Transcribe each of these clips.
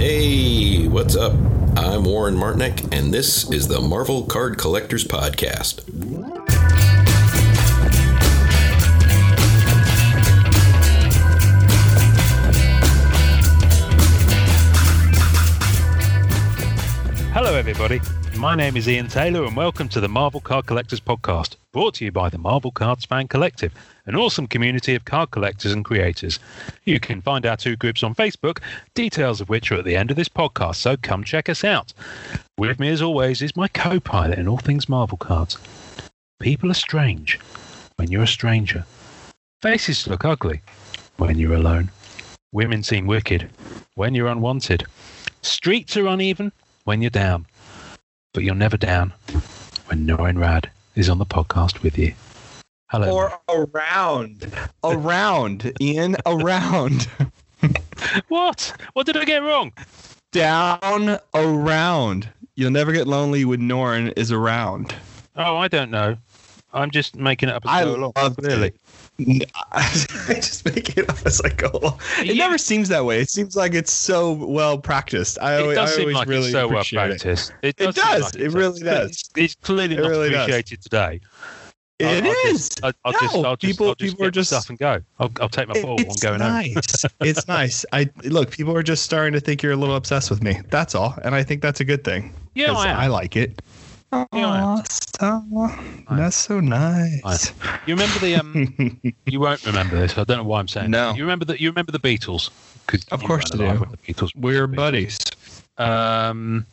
Hey, what's up? I'm Warren Martinek, and this is the Marvel Card Collectors Podcast. Hello, everybody. My name is Ian Taylor, and welcome to the Marvel Card Collectors Podcast, brought to you by the Marvel Cards Fan Collective, an awesome community of card collectors and creators. You can find our two groups on Facebook, details of which are at the end of this podcast, so come check us out. With me, as always, is my co pilot in all things Marvel cards. People are strange when you're a stranger, faces look ugly when you're alone, women seem wicked when you're unwanted, streets are uneven when you're down but you're never down when Norrin Radd is on the podcast with you. Hello. Or around. Around, Ian. Around. what? What did I get wrong? Down around. You'll never get lonely when Norrin is around. Oh, I don't know. I'm just making it up as I I go along. love Clearly. it. I just make it up as I go. It You- never seems that way. It seems like it's so well practiced. I It always, does I seem always like really it's so well appreciate it. practiced. It It does. seem does. like It it's- really it's- does. It's clearly It not really does. appreciated today. It I'll, I'll is. Just, I'll, I'll just, No, I'll just, people- I'll just people are get my just- stuff and go. I'll, I'll take my ball. I'm It's going home. nice. it's nice. I look. People are just starting to think you're a little obsessed with me. That's all, and I think that's a good thing. Yeah, 'cause I am. I like it. Yeah, I. Aw, stop. That's so nice. You remember the um? you won't remember this. I don't know why I'm saying. No. This. You remember the you remember the Beatles? 'Cause Of course I do. The Beatles. We're Beatles. buddies. Um,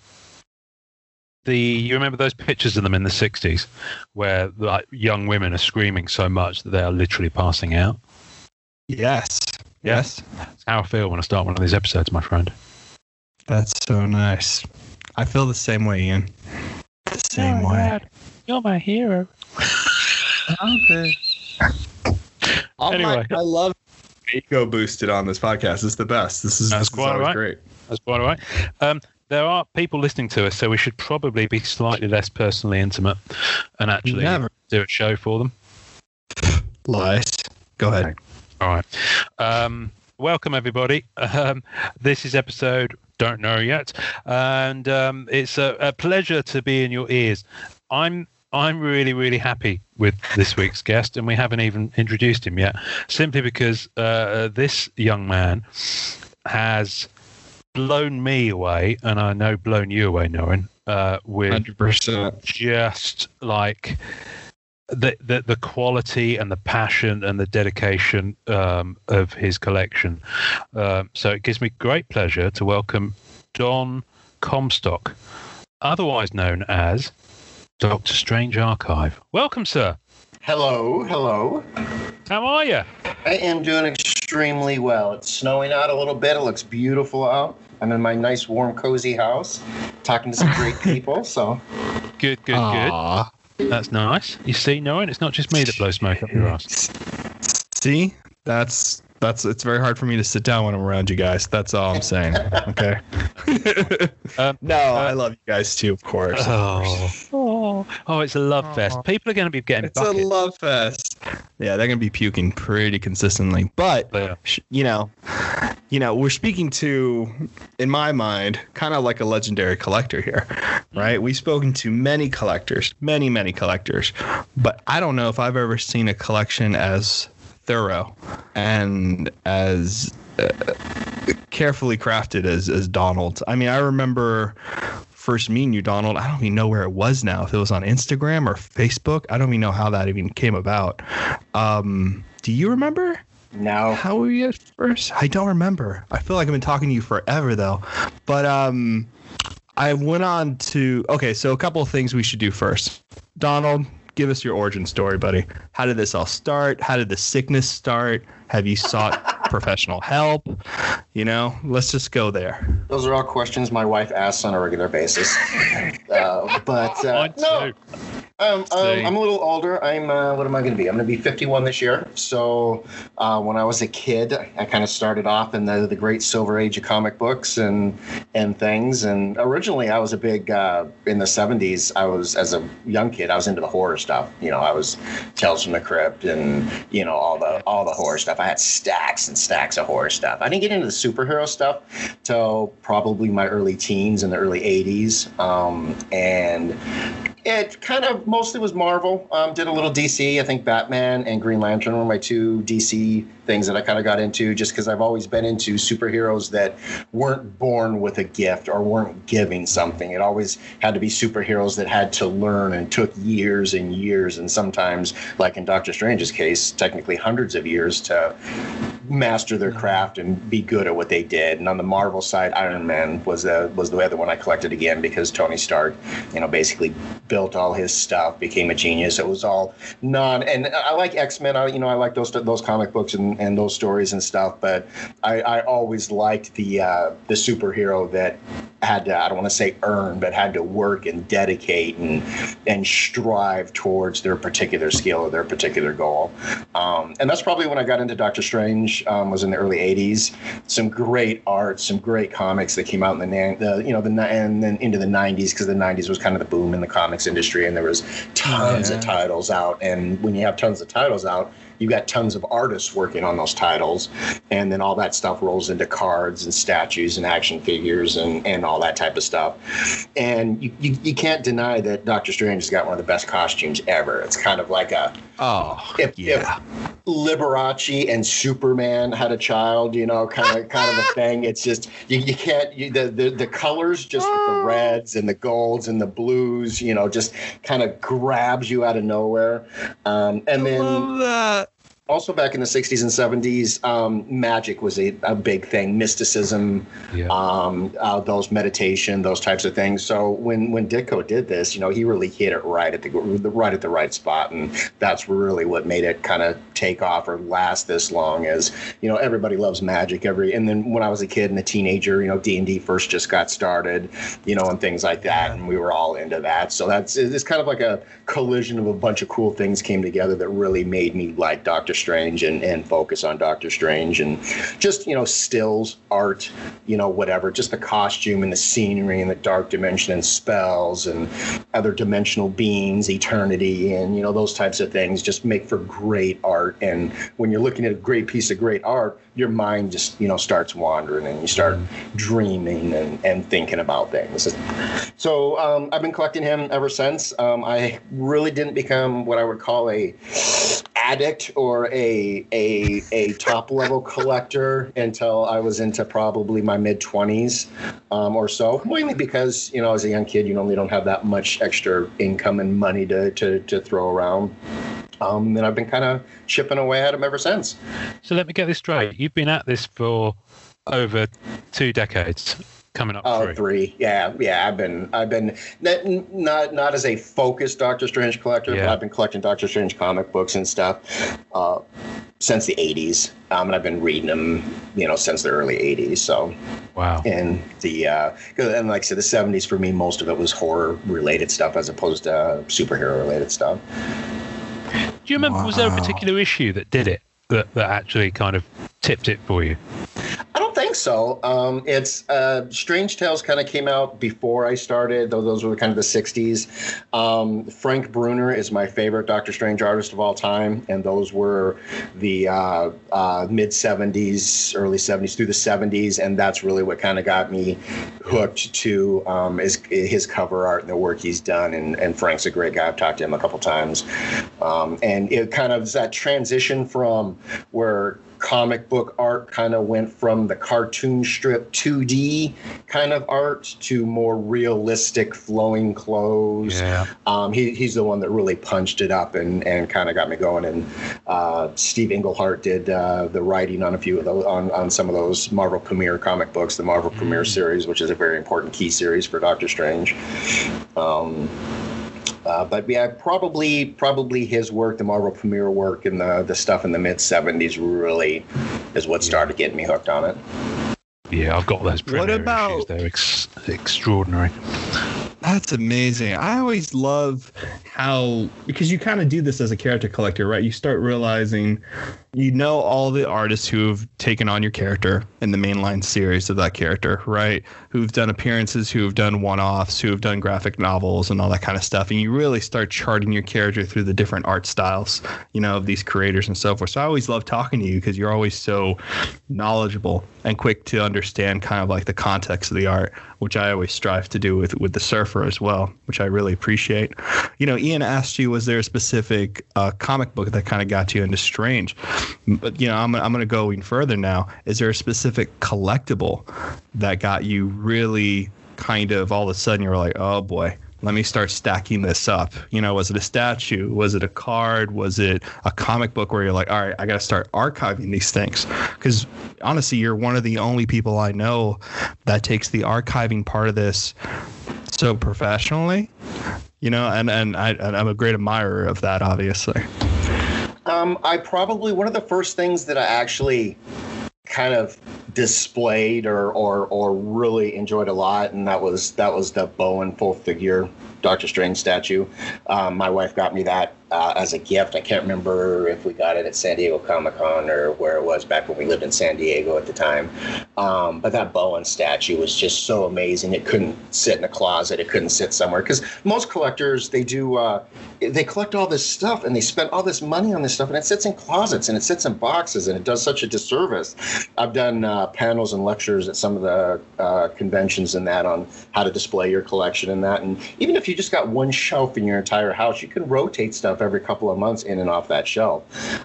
the you remember those pictures of them in the '60s, where like young women are screaming so much that they are literally passing out. Yes. Yeah. Yes. That's how I feel when I start one of these episodes, my friend. That's so nice. I feel the same way, Ian. The same way. You're my hero. All Anyway. my- I love ego boosted on this podcast. It's the best. This is, That's this quite always right. great. That's quite all right. Um, there are people listening to us, so we should probably be slightly less personally intimate and actually Never do a show for them. lies. Go ahead. All right. Um, welcome, everybody. Um, this is episode Don't Know Yet. And um, it's a, a pleasure to be in your ears. I'm. I'm really, really happy with this week's guest, and we haven't even introduced him yet, simply because uh, this young man has blown me away, and I know blown you away, Norrin, uh, with Hundred percent. just like the, the the quality and the passion and the dedication um, of his collection. Um, so it gives me great pleasure to welcome Don Comstock, otherwise known as Doctor Strange Archive. Welcome, sir. Hello, hello. How are you? I am doing extremely well. It's snowing out a little bit. It looks beautiful out. I'm in my nice, warm, cozy house, talking to some great people. So, Good, good, Aw. good. That's nice. You see, Norrin, it's not just me that blows smoke up your ass. See, that's that's. It's very hard for me to sit down when I'm around you guys. That's all I'm saying. Okay. Um, no, I love you guys too, of course. Oh, oh, oh! It's a love fest. People are going to be getting It's buckets. a love fest. Yeah, they're gonna be puking pretty consistently, but They are. you know, you know, we're speaking to, in my mind, kind of like a legendary collector here, right? We've spoken to many collectors, many, many collectors, but I don't know if I've ever seen a collection as thorough and as uh, carefully crafted as as Donald. I mean, I remember first meeting you, Donald. I don't even know where it was now. If it was on Instagram or Facebook, I don't even know how that even came about. Um, do you remember? No. How were you at first? I don't remember. I feel like I've been talking to you forever though. But um I went on to okay, so a couple of things we should do first. Donald, give us your origin story, buddy. How did this all start? How did the sickness start? Have you sought professional help? You know, let's just go there. those are all questions my wife asks on a regular basis. Uh, but uh, no. Um, um, I'm a little older. I'm uh, what am I going to be? I'm going to be 51 this year. So uh, when I was a kid, I kind of started off in the the great silver age of comic books and and things. And originally, I was a big uh, in the 70s. I was as a young kid, I was into the horror stuff. You know, I was Tales from the Crypt and you know all the all the horror stuff. I had stacks and stacks of horror stuff. I didn't get into the superhero stuff till probably my early teens in the early 80s. Um, and it kind of mostly was Marvel. Um, did a little DC. I think Batman and Green Lantern were my two DC things that I kind of got into just because I've always been into superheroes that weren't born with a gift or weren't giving something. It always had to be superheroes that had to learn and took years and years and sometimes, like in Doctor Strange's case, technically hundreds of years to master their craft and be good at what they did. And on the Marvel side, Iron Man was the was the other one I collected again because Tony Stark, you know, basically built all his stuff, became a genius. It was all non and I like X Men. I you know I like those those comic books and, and those stories and stuff. But I, I always liked the uh, the superhero that had to I don't want to say earn, but had to work and dedicate and and strive towards their particular skill or their particular goal. Um, and that's probably when I got into Doctor Strange. Um, was in the early '80s. Some great art, some great comics that came out in the, the you know the and then into the '90s because the '90s was kind of the boom in the comics industry, and there was tons Yeah. of titles out. And when you have tons of titles out, you got tons of artists working on those titles, and then all that stuff rolls into cards and statues and action figures and, and all that type of stuff. And you, you, you can't deny that Doctor Strange has got one of the best costumes ever. It's kind of like a Oh, if, yeah. if Liberace and Superman had a child, you know, kind of kind of a thing. It's just you, you can't you, the, the the colors just with the reds and the golds and the blues, you know, just kind of grabs you out of nowhere. Um, and then love that. Also back in the 60s and 70s, um, magic was a, a big thing, mysticism, Yeah. um, uh, those meditation, those types of things. So when when Ditko did this, you know, he really hit it right at the right at the right spot, and that's really what made it kind of take off or last this long. As you know, everybody loves magic. Every and then when I was a kid and a teenager, you know, D and D first just got started, you know, and things like that, and we were all into that. So that's it's kind of like a collision of a bunch of cool things came together that really made me like Doctor Strange and and focus on Doctor Strange and just you know stills art, you know whatever, just the costume and the scenery and the dark dimension and spells and other dimensional beings, eternity and you know those types of things just make for great art. And when you're looking at a great piece of great art, your mind just you know starts wandering and you start dreaming and, and thinking about things. So um, I've been collecting him ever since. Um, I really didn't become what I would call a addict or a a a top level collector until I was into probably my mid twenties um, or so. Mainly because you know as a young kid you normally don't have that much extra income and money to to, to throw around. Um, and I've been kind of chipping away at them ever since. So let me get this straight. You've been at this for over two decades, coming up Oh, three. three. Yeah, yeah. I've been, I've been not not, not as a focused Doctor Strange collector, but I've been collecting Doctor Strange comic books and stuff uh, since the '80s, um, and I've been reading them, you know, since the early '80s. So, Wow. and the uh, and like I said, the '70s for me, most of it was horror related stuff as opposed to superhero related stuff. Do you remember? Was there a particular issue that did it that that actually kind of tipped it for you? I don't think so. Um, it's uh, Strange Tales kind of came out before I started, though those were kind of the 60s. Um, Frank Brunner is my favorite Doctor Strange artist of all time, and those were the uh, uh, mid 70s, early 70s through the 70s, and that's really what kind of got me hooked to um, is his cover art and the work he's done. And, and Frank's a great guy. I've talked to him a couple times, um, and it kind of is that transition from where comic book art kind of went from the cartoon strip 2D kind of art to more realistic flowing clothes. Yeah. Um, he, he's the one that really punched it up and, and kind of got me going. And uh, Steve Englehart did uh, the writing on a few of those on, on some of those Marvel Premiere comic books, the Marvel Premiere series, which is a very important key series for Doctor Strange. Um, uh, but yeah, probably probably his work, the Marvel Premiere work, and the the stuff in the mid '70s really is what started getting me hooked on it. Yeah, I've got those. What about- issues. They're ex- extraordinary. That's amazing. I always love how because you kind of do this as a character collector, right? You start realizing you know all the artists who've taken on your character in the mainline series of that character, right? Who've done appearances, who've done one-offs, who've done graphic novels and all that kind of stuff. And you really start charting your character through the different art styles, you know, of these creators and so forth. So I always love talking to you because you're always so knowledgeable and quick to understand kind of like the context of the art, which I always strive to do with with the surfer as well, which I really appreciate. You know, Ian asked you, was there a specific uh, comic book that kind of got you into Strange? But you know, I'm I'm going to go even further now. Is there a specific collectible that got you really kind of all of a sudden you were like, oh boy, let me start stacking this up. You know, was it a statue? Was it a card? Was it a comic book where you're like, all right, I got to start archiving these things? Because honestly, you're one of the only people I know that takes the archiving part of this so professionally. You know, and and I I'm a great admirer of that, obviously. Um, I probably one of the first things that I actually kind of displayed or, or or really enjoyed a lot, and that was that was the Bowen full figure Doctor Strange statue. Um, my wife got me that uh, as a gift. I can't remember if we got it at San Diego Comic Con or where it was back when we lived in San Diego at the time. Um, but that Bowen statue was just so amazing. It couldn't sit in a closet. It couldn't sit somewhere because most collectors they do uh, they collect all this stuff and they spend all this money on this stuff and it sits in closets and it sits in boxes and it does such a disservice. I've done uh, panels and lectures at some of the uh, conventions and that on how to display your collection and that. And even if you just got one shelf in your entire house, you can rotate stuff every couple of months in and off that shelf.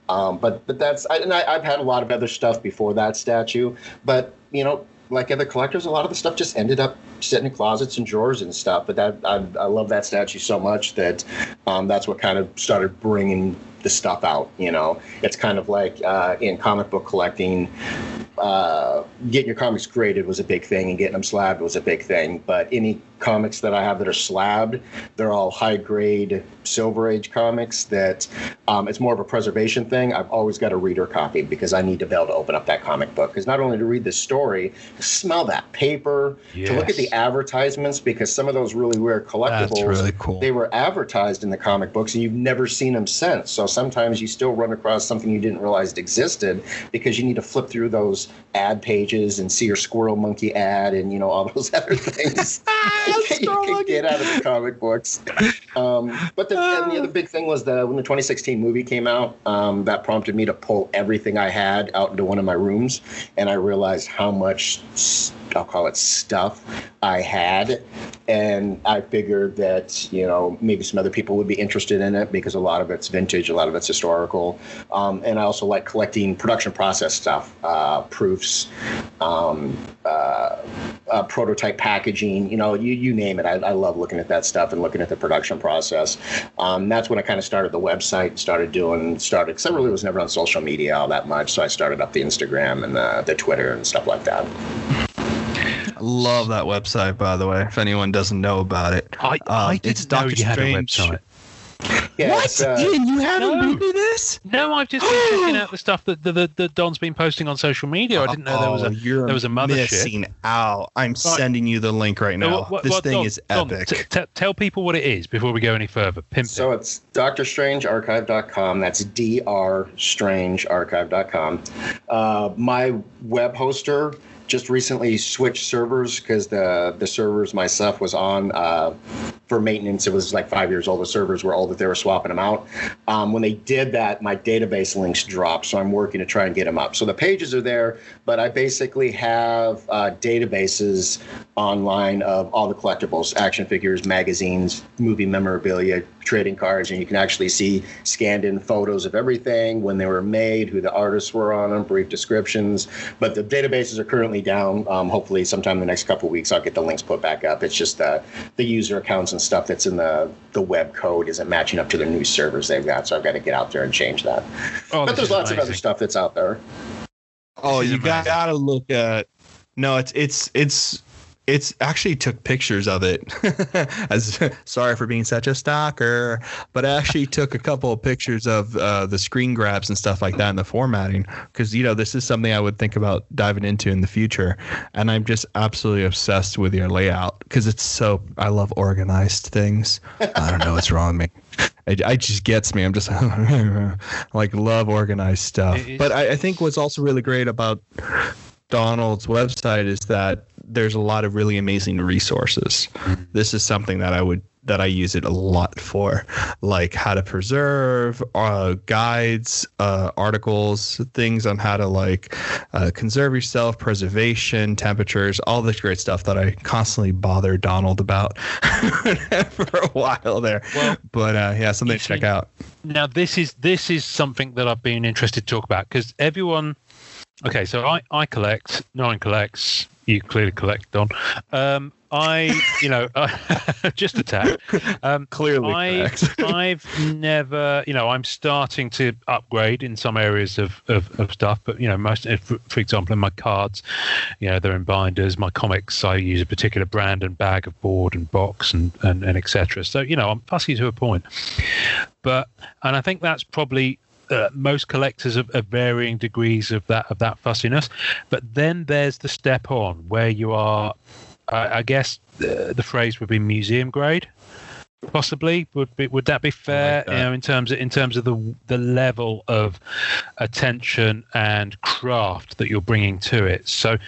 Um, but but that's I, and I, I've had a lot of other stuff before that statue, but you know like other collectors, a lot of the stuff just ended up sitting in closets and drawers and stuff. But that I, I love that statue so much that um, that's what kind of started bringing the stuff out. You know, it's kind of like uh, in comic book collecting, uh, getting your comics graded was a big thing, and getting them slabbed was a big thing. But any comics that I have that are slabbed, they're all high grade Silver Age comics. That um, it's more of a preservation thing. I've always got a reader copy because I need to be able to open up that comic book. Because not only to read the story, to smell that paper, yes. to look at the advertisements, because some of those really rare collectibles, really cool. they were advertised in the comic books, and you've never seen them since. So sometimes you still run across something you didn't realize existed because you need to flip through those ad pages and see your squirrel monkey ad and you know all those other things you can get out of the comic books. Um, but the, the, other big thing was that when the 2016 movie came out, um, that prompted me to pull everything I had out into one of my rooms, and I realized how much I'll call it stuff I had. And I figured that, you know, maybe some other people would be interested in it because a lot of it's vintage, a lot of it's historical. Um, and I also like collecting production process stuff, uh, proofs, um, uh, uh, prototype packaging, you know, you, you name it. I, I, love looking at that stuff and looking at the production process. Um, that's when I kind of started the website, started doing, started, because I really was never on social media all that much. So I started up the Instagram and the, the Twitter and stuff like that. I love that website, by the way. If anyone doesn't know about it, I, I um, didn't it's know Doctor you Strange. had a website. Yeah, what? Uh, Ian, you haven't no. been this? No, I've just been checking out the stuff that, that, that Don's been posting on social media. I didn't know there was a oh, you're there was a mother missing out. I'm right. sending you the link right now. What, what, this what, thing Don, is epic. Don, t- t- tell people what it is before we go any further. Pimp so it. it's drstrangearchive.com. That's drstrangearchive.com. Uh, my web hoster just recently switched servers because the the servers my stuff was on uh, for maintenance. It was like five years old. The servers were old that they were swapping them out. Um, when they did that, my database links dropped, so I'm working to try and get them up. So the pages are there, but I basically have uh, databases online of all the collectibles, action figures, magazines, movie memorabilia, trading cards, and you can actually see scanned in photos of everything, when they were made, who the artists were on them, brief descriptions. But the databases are currently down. Um, hopefully, sometime in the next couple of weeks, I'll get the links put back up. It's just the the user accounts and stuff that's in the the web code isn't matching up to the new servers they've got, so I've got to get out there and change that. Oh, but there's lots amazing. of other stuff that's out there. Oh, you got, gotta look at. No, it's it's it's it's actually took pictures of it as sorry for being such a stalker but i actually took a couple of pictures of uh, the screen grabs and stuff like that and the formatting because you know this is something i would think about diving into in the future and i'm just absolutely obsessed with your layout because it's so i love organized things. I don't know what's wrong with me. It, it just gets me. I'm just like love organized stuff. But I, I think what's also really great about Donald's website is that there's a lot of really amazing resources. This is something that I would that I use it a lot for, like how to preserve, uh, guides, uh, articles, things on how to like uh, conserve yourself, preservation, temperatures, all this great stuff that I constantly bother Donald about for a while there. Well, but uh, yeah, something to check out. Now this is this is something that I've been interested to talk about because everyone Okay, so I, I collect, Nine collects, you clearly collect, Don. Um, I, you know, uh, just attack. Um, clearly, I, I've never, you know, I'm starting to upgrade in some areas of, of, of stuff, but you know, most, for, for, example, in my cards, you know, they're in binders. My comics, I use a particular brand and bag of board and box and and, and etc. So you know, I'm fussy to a point, but and I think that's probably uh, most collectors of, of, varying degrees of that of that fussiness. But then there's the step on where you are. Uh, I guess the, the phrase would be museum grade possibly would be would that be fair like that. you know in terms of in terms of the the level of attention and craft that you're bringing to it so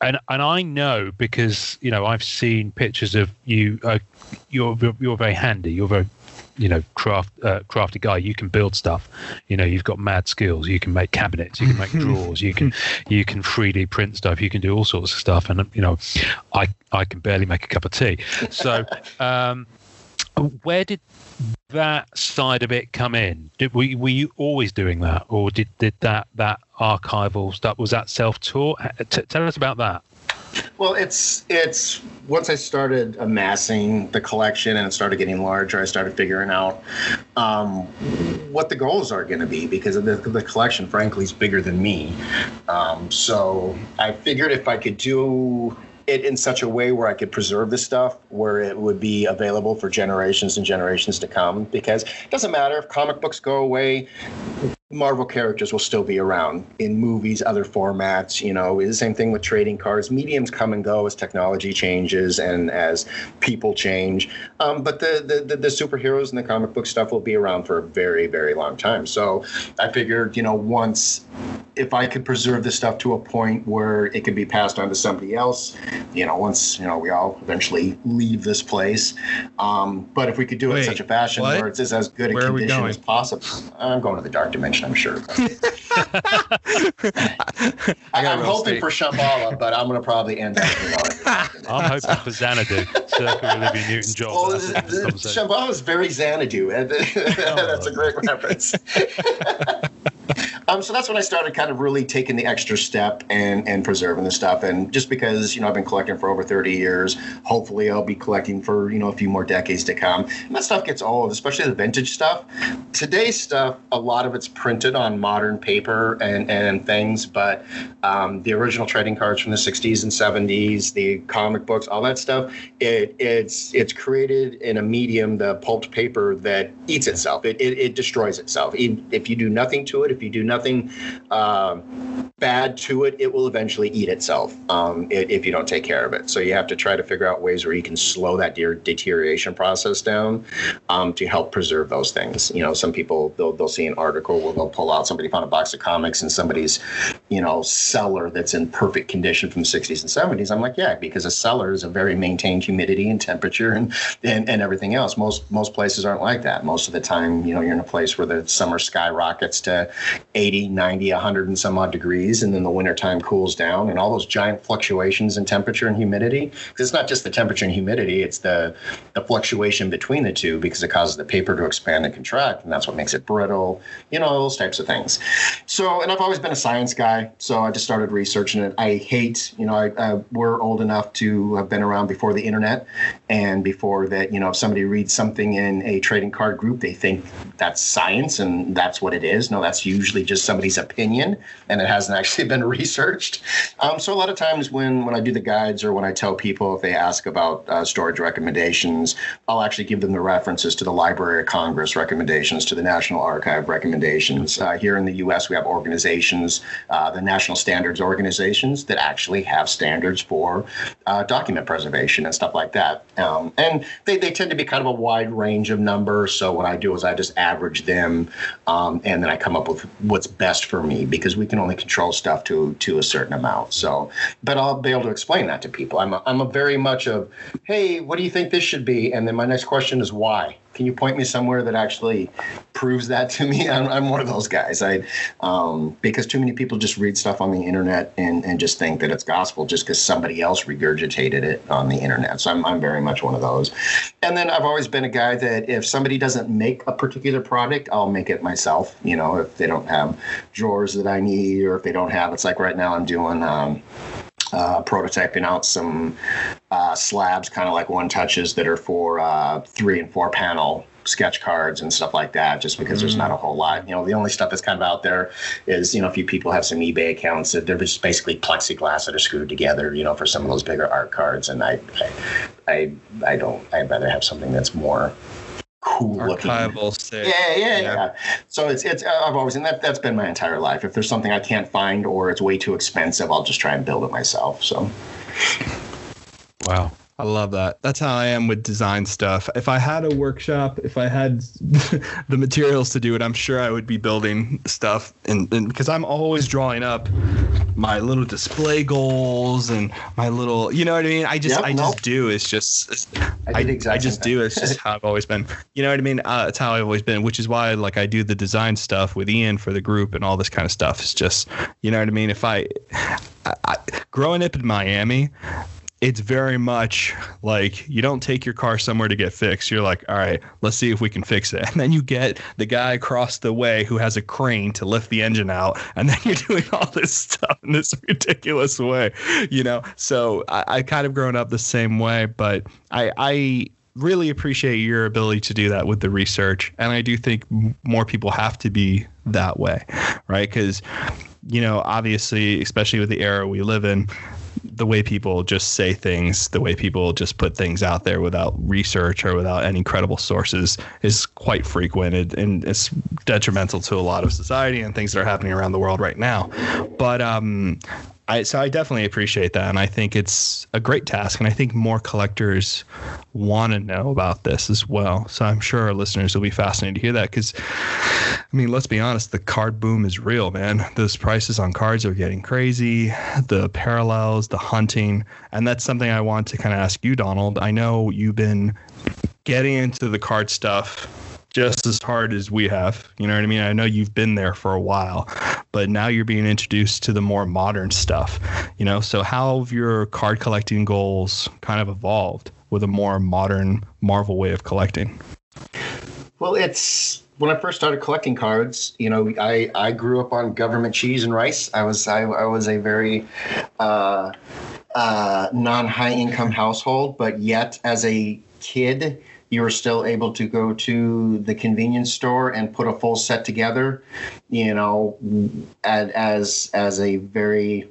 and and I know because you know I've seen pictures of you uh, you're you're very handy you're very you know craft uh, crafty guy you can build stuff. You know you've got mad skills. You can make cabinets. You can make drawers. You can you can 3d print stuff. You can do all sorts of stuff. And you know i i can barely make a cup of tea. So um where did that side of it come in? Did we were you always doing that? Or did did that that archival stuff was that self-taught? T- tell us about that well, it's it's once I started amassing the collection and it started getting larger, I started figuring out um, what the goals are going to be because the, the collection, frankly, is bigger than me. Um, so I figured if I could do it in such a way where I could preserve the stuff, where it would be available for generations and generations to come. Because it doesn't matter if comic books go away, Marvel characters will still be around in movies, other formats. You know, the same thing with trading cards. Mediums come and go as technology changes and as people change. Um, but the, the, the the superheroes and the comic book stuff will be around for a very very long time. So I figured, you know, once if I could preserve this stuff to a point where it could be passed on to somebody else, you know, once you know we all eventually leave this place. Um, but if we could do it Wait, in such a fashion what? where it's as good a where condition as possible, I'm going to the dark dimension. I'm sure. I, am hoping for Shambhala, but I'm going to probably end up. You I'm hoping for Xanadu, circa Olivia Newton-John. Oh, well, Shambhala is very Xanadu. Oh, that's a great reference. Um, so that's when I started kind of really taking the extra step and and preserving the stuff. And just because you know I've been collecting for over 30 years, hopefully I'll be collecting for you know a few more decades to come. And that stuff gets old, especially the vintage stuff. Today's stuff, a lot of it's printed on modern paper and and things, but um, the original trading cards from the 60s and 70s, the comic books, all that stuff, it it's it's created in a medium, the pulped paper that eats itself. It it, it destroys itself. If you do nothing to it, if you do nothing uh, bad to it, it will eventually eat itself um, if you don't take care of it. So you have to try to figure out ways where you can slow that de- deterioration process down um, to help preserve those things. You know, some people they'll they'll see an article where they'll pull out somebody found a box of comics in somebody's you know cellar that's in perfect condition from the 60s and 70s. I'm like, yeah, because a cellar is a very maintained humidity and temperature and, and and everything else. Most most places aren't like that. Most of the time, you know, you're in a place where the summer skyrockets to 80, 90, 100 and some odd degrees, and then the wintertime cools down, and all those giant fluctuations in temperature and humidity. Because it's not just the temperature and humidity, it's the, the fluctuation between the two because it causes the paper to expand and contract, and that's what makes it brittle, you know, those types of things. So, and I've always been a science guy, so I just started researching it. I hate, you know, I, I, we're old enough to have been around before the internet and before that, you know, if somebody reads something in a trading card group, they think that's science and that's what it is. No, that's usually just somebody's opinion, and it hasn't actually been researched. Um, so a lot of times when when I do the guides or when I tell people if they ask about uh, storage recommendations, I'll actually give them the references to the Library of Congress recommendations, to the National Archive recommendations. Uh, here in the U.S., we have organizations, uh, the National Standards organizations, that actually have standards for uh, document preservation and stuff like that. Um, and they, they tend to be kind of a wide range of numbers. So what I do is I just average them, um, and then I come up with what's best for me because we can only control stuff to to a certain amount. So, but I'll be able to explain that to people. I'm a, I'm a very much of, hey, what do you think this should be? And then my next question is why can you point me somewhere that actually proves that to me? I'm, I'm one of those guys. I um, because too many people just read stuff on the internet and, and just think that it's gospel just because somebody else regurgitated it on the internet. So I'm, I'm very much one of those. And then I've always been a guy that if somebody doesn't make a particular product, I'll make it myself. You know, if they don't have drawers that I need, or if they don't have, it's like right now I'm doing. Um, uh, prototyping out some uh, slabs, kind of like one touches that are for uh, three and four panel sketch cards and stuff like that just because mm. there's not a whole lot you know the only stuff that's kind of out there is you know a few people have some ebay accounts that they're just basically plexiglass that are screwed together you know for some of those bigger art cards and i i i, I don't i'd rather have something that's more cool archival looking. Yeah, yeah, yeah, yeah, So it's it's uh, I've always and that that's been my entire life. If there's something I can't find or it's way too expensive, I'll just try and build it myself. So. Wow. I love that. That's how I am with design stuff. If I had a workshop, if I had the materials to do it, I'm sure I would be building stuff. And, because I'm always drawing up my little display goals and my little, you know what I mean? I just, yep, I nope. just do. It's just, it's, I, exactly I, just do. It's just how I've always been. You know what I mean? Uh, it's how I've always been, which is why like I do the design stuff with Ian for the group and all this kind of stuff. It's just, you know what I mean? If I, I, I growing up in Miami, it's very much like you don't take your car somewhere to get fixed. You're like, all right, let's see if we can fix it. And then you get the guy across the way who has a crane to lift the engine out. And then you're doing all this stuff in this ridiculous way, you know? So I, I kind of grown up the same way, but I, I, really appreciate your ability to do that with the research and i do think more people have to be that way right because you know obviously especially with the era we live in the way people just say things, the way people just put things out there without research or without any credible sources is quite frequent and it's detrimental to a lot of society and things that are happening around the world right now. But um, I, so I definitely appreciate that, and I think it's a great task, and I think more collectors want to know about this as well. So I'm sure our listeners will be fascinated to hear that because, I mean, let's be honest, the card boom is real, man. Those prices on cards are getting crazy. The parallels, the hunting, and that's something I want to kind of ask you, Donald. I know you've been getting into the card stuff just as hard as we have. You know what I mean? I know you've been there for a while, but now you're being introduced to the more modern stuff. You know, so how have your card collecting goals kind of evolved with a more modern Marvel way of collecting? Well, it's when I first started collecting cards. You know, I I grew up on government cheese and rice. I was I, I was a very uh, uh, non high income household, but yet as a kid you were still able to go to the convenience store and put a full set together, you know, as as a very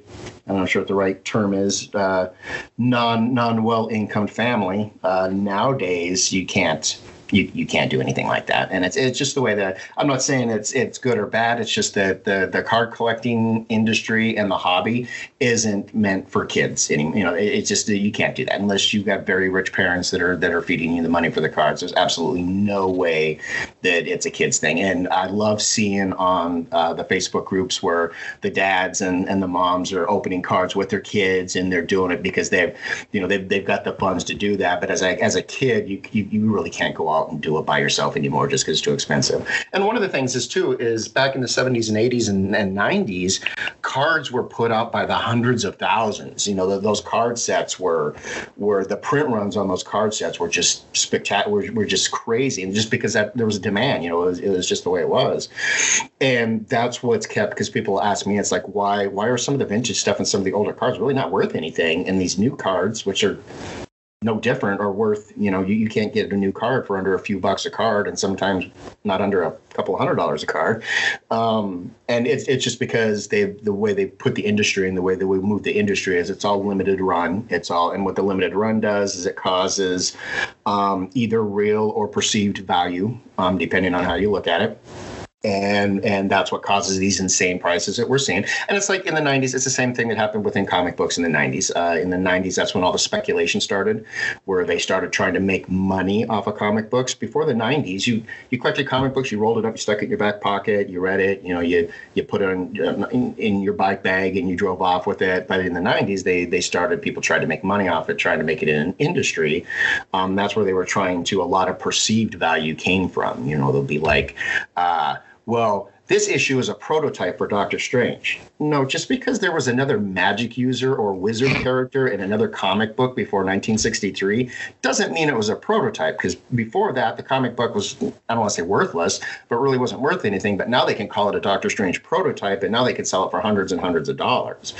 I'm not sure what the right term is, uh, non non well income family. Uh, nowadays, you can't you, you can't do anything like that. And it's it's just the way that I'm not saying it's it's good or bad. It's just that the the card collecting industry and the hobby isn't meant for kids anymore. You know, it, it's just you can't do that unless you've got very rich parents that are that are feeding you the money for the cards. There's absolutely no way that it's a kids thing. And I love seeing on uh, the Facebook groups where the dads and, and the moms are opening cards with their kids and they're doing it because they've you know they've, they've got the funds to do that. But as a as a kid, you you, you really can't go out out and do it by yourself anymore just because it's too expensive. And one of the things is too is back in the 70s and 80s and, and 90s, cards were put out by the hundreds of thousands. You know, the, those card sets were were the print runs on those card sets were just spectacular, were, were just crazy, and just because that there was a demand, you know, it was, it was just the way it was. And that's what's kept because people ask me, it's like why why are some of the vintage stuff and some of the older cards really not worth anything, and these new cards, which are no different or worth you know you, you can't get a new card for under a few bucks a card and sometimes not under a couple hundred dollars a card. Um, and it's it's just because they the way they put the industry and the way that we move the industry is it's all limited run. It's all and what the limited run does is it causes um, either real or perceived value um, depending on how you look at it and and that's what causes these insane prices that we're seeing. And it's like in the 90s it's the same thing that happened within comic books in the 90s uh, in the 90s that's when all the speculation started where they started trying to make money off of comic books. Before the 90s you you collected comic books you rolled it up you stuck it in your back pocket you read it you know you you put it in, in, in your bike bag and you drove off with it. But in the 90s they they started people tried to make money off it trying to make it in an industry. Um, that's where they were trying to a lot of perceived value came from. You know they'll be like uh, well, this issue is a prototype for Doctor Strange. No, just because there was another magic user or wizard character in another comic book before 1963 doesn't mean it was a prototype because before that, the comic book was, I don't want to say worthless, but really wasn't worth anything. But now they can call it a Doctor Strange prototype and now they can sell it for hundreds and hundreds of dollars.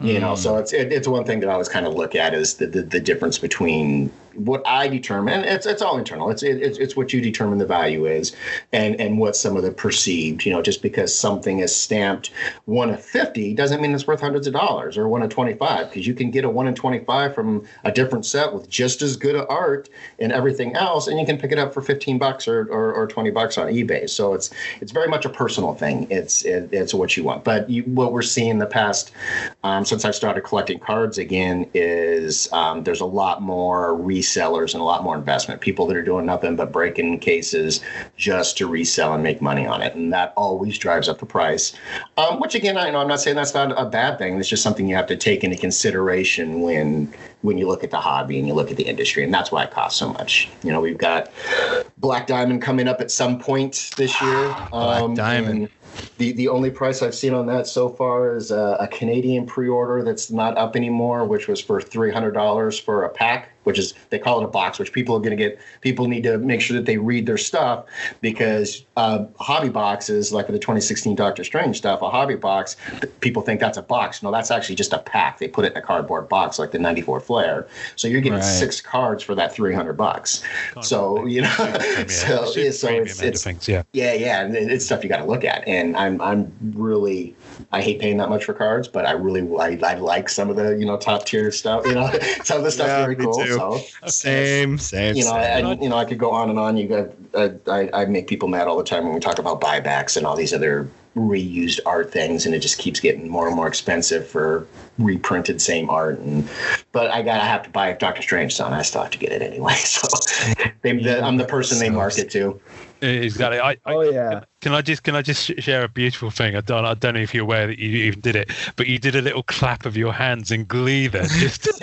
You know, so hmm. it's it, it's one thing that I always kind of look at is the, the, the difference between what I determine, it's it's all internal. It's it's it's what you determine the value is, and and what some of the perceived. You know, just because something is stamped one of fifty doesn't mean it's worth hundreds of dollars or one of twenty five. Because you can get a one in twenty five from a different set with just as good art and everything else, and you can pick it up for fifteen bucks or or, or twenty bucks on eBay. So it's it's very much a personal thing. It's it, it's what you want. But you, what we're seeing the past um, since I've started collecting cards again is um, there's a lot more. Resellers and a lot more investment. People that are doing nothing but breaking cases just to resell and make money on it, and that always drives up the price. Um, which again, I know I'm not saying that's not a bad thing. It's just something you have to take into consideration when when you look at the hobby and you look at the industry, and that's why it costs so much. You know, we've got Black Diamond coming up at some point this year. Um, Black Diamond. The, the only price I've seen on that so far is a, a Canadian pre-order that's not up anymore, which was for three hundred dollars for a pack which is they call it a box, which people are going to get. People need to make sure that they read their stuff because uh, hobby boxes, like with the 2016 Doctor Strange stuff, a hobby box, people think that's a box. No, that's actually just a pack. They put it in a cardboard box, like the 94 Flair. So you're getting right. six cards for that 300 bucks. so you know, so, so it's, it's things, yeah, yeah, yeah, and it's stuff you got to look at. And I'm I'm really I hate paying that much for cards, but I really I, I like some of the you know top tier stuff. You know, some of the stuff yeah, very cool. Too. So same, same. You know, same. I, you know, I could go on and on. You got I, I make people mad all the time when we talk about buybacks and all these other reused art things, and it just keeps getting more and more expensive for reprinted same art. And but I gotta have to buy Doctor Strange, son. I still have to get it anyway. So they, the, I'm the person they market to. Exactly. I, I, oh yeah. Can, can, I just can I just share a beautiful thing? I don't I don't know if you're aware that you even did it, but you did a little clap of your hands in glee there. Just.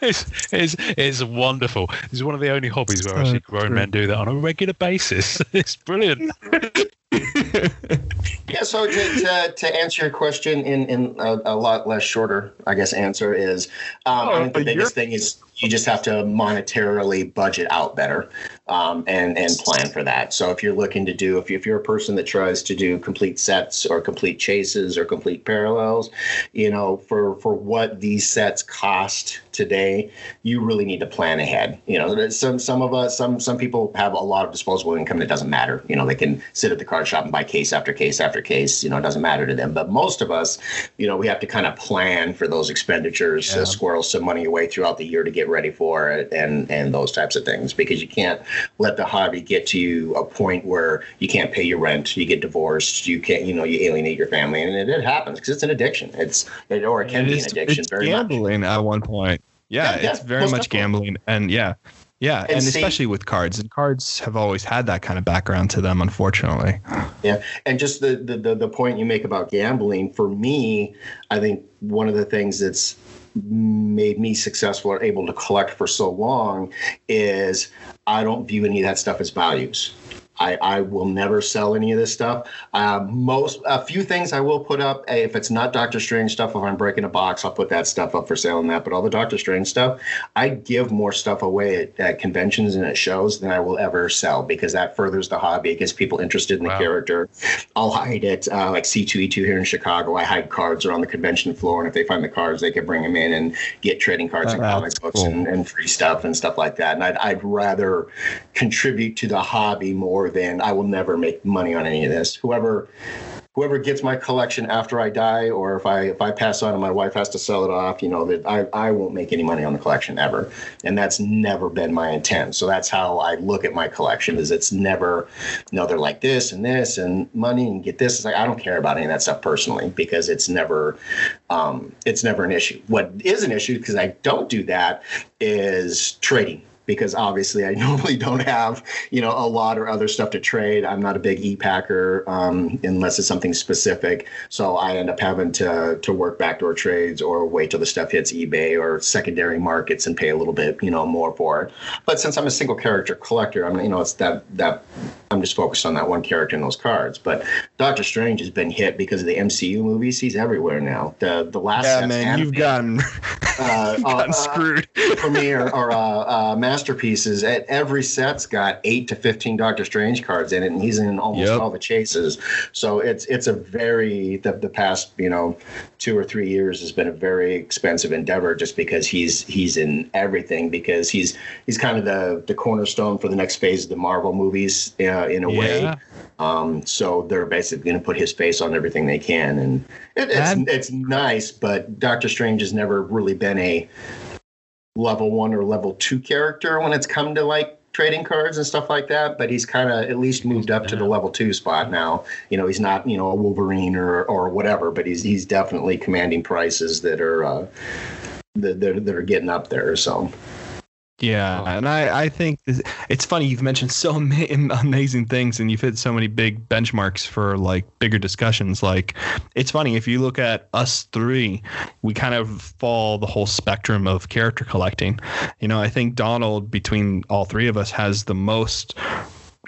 it's, it's, it's wonderful. This is one of the only hobbies where oh, I see grown men do that on a regular basis. It's brilliant. yeah. So to, to, to, answer your question in in a, a, lot less shorter, I guess answer is um, oh, I think the biggest thing is you just have to monetarily budget out better um, and and plan for that. So if you're looking to do, if, you, if you're a person that tries to do complete sets or complete chases or complete parallels, you know, for for what these sets cost today, you really need to plan ahead. You know, some some of us, some some people have a lot of disposable income that doesn't matter. You know, they can sit at the card shop and buy case after case after case. You know, it doesn't matter to them. But most of us, you know, we have to kind of plan for those expenditures, yeah. uh, squirrel some money away throughout the year to get ready for it, and and those types of things because you can't let the hobby get to a point where you can't pay your rent, you get divorced, you can't, you know, you alienate your family, and it, it happens because it's an addiction. It's it, or it can it be is, an addiction. It's very gambling much. at one point. Yeah, yeah, yeah it's very much gambling, and yeah, yeah, and, and see, especially with cards, and cards have always had that kind of background to them, unfortunately. Yeah, and just the the the point you make about gambling, for me, I think one of the things that's made me successful or able to collect for so long is I don't view any of that stuff as values. I, I will never sell any of this stuff. Uh, most a few things I will put up. If it's not Doctor Strange stuff, if I'm breaking a box, I'll put that stuff up for sale and that. But all the Doctor Strange stuff, I give more stuff away at, at conventions and at shows than I will ever sell because that furthers the hobby. It gets people interested in the Wow. character. I'll hide it uh, like C2E2 here in Chicago. I hide cards around the convention floor, and if they find the cards, they can bring them in and get trading cards and comic books cool. and, and free stuff and stuff like that. And I'd, I'd rather contribute to the hobby more than I will never make money on any of this. Whoever whoever gets my collection after I die, or if I if I pass on and my wife has to sell it off, you know that I, I won't make any money on the collection ever, and that's never been my intent. So that's how I look at my collection. Is it's never, you know, they're like this and this and money and get this. It's like I don't care about any of that stuff personally because it's never, um, it's never an issue. What is an issue because I don't do that is trading because obviously I normally don't have, you know, a lot or other stuff to trade. I'm not a big e-packer um, unless it's something specific. So I end up having to to work backdoor trades or wait till the stuff hits eBay or secondary markets and pay a little bit, you know, more for it. But since I'm a single character collector, I'm, you know, it's that that I'm just focused on that one character in those cards. But Doctor Strange has been hit because of the MCU movies. He's everywhere now. The the last Yeah, man, you've animated. gotten, Uh, gotten uh, screwed. premiere or uh, uh, masterpieces at every set's got eight to 15 doctor strange cards in it and he's in almost Yep. all the chases so it's it's a very the, the past you know two or three years has been a very expensive endeavor just because he's he's in everything because he's he's kind of the the cornerstone for the next phase of the marvel movies uh, in a way um, so they're basically going to put his face on everything they can, and it, it's it's nice. But Doctor Strange has never really been a level one or level two character when it's come to like trading cards and stuff like that. But he's kind of at least moved up to the level two spot now. You know, he's not you know a Wolverine or or whatever, but he's he's definitely commanding prices that are uh, that that, that are getting up there. So Yeah, and I, I think it's funny you've mentioned so many amazing things and you've hit so many big benchmarks for like bigger discussions. Like, it's funny if you look at us three, we kind of fall the whole spectrum of character collecting. You know, I think Donald between all three of us has the most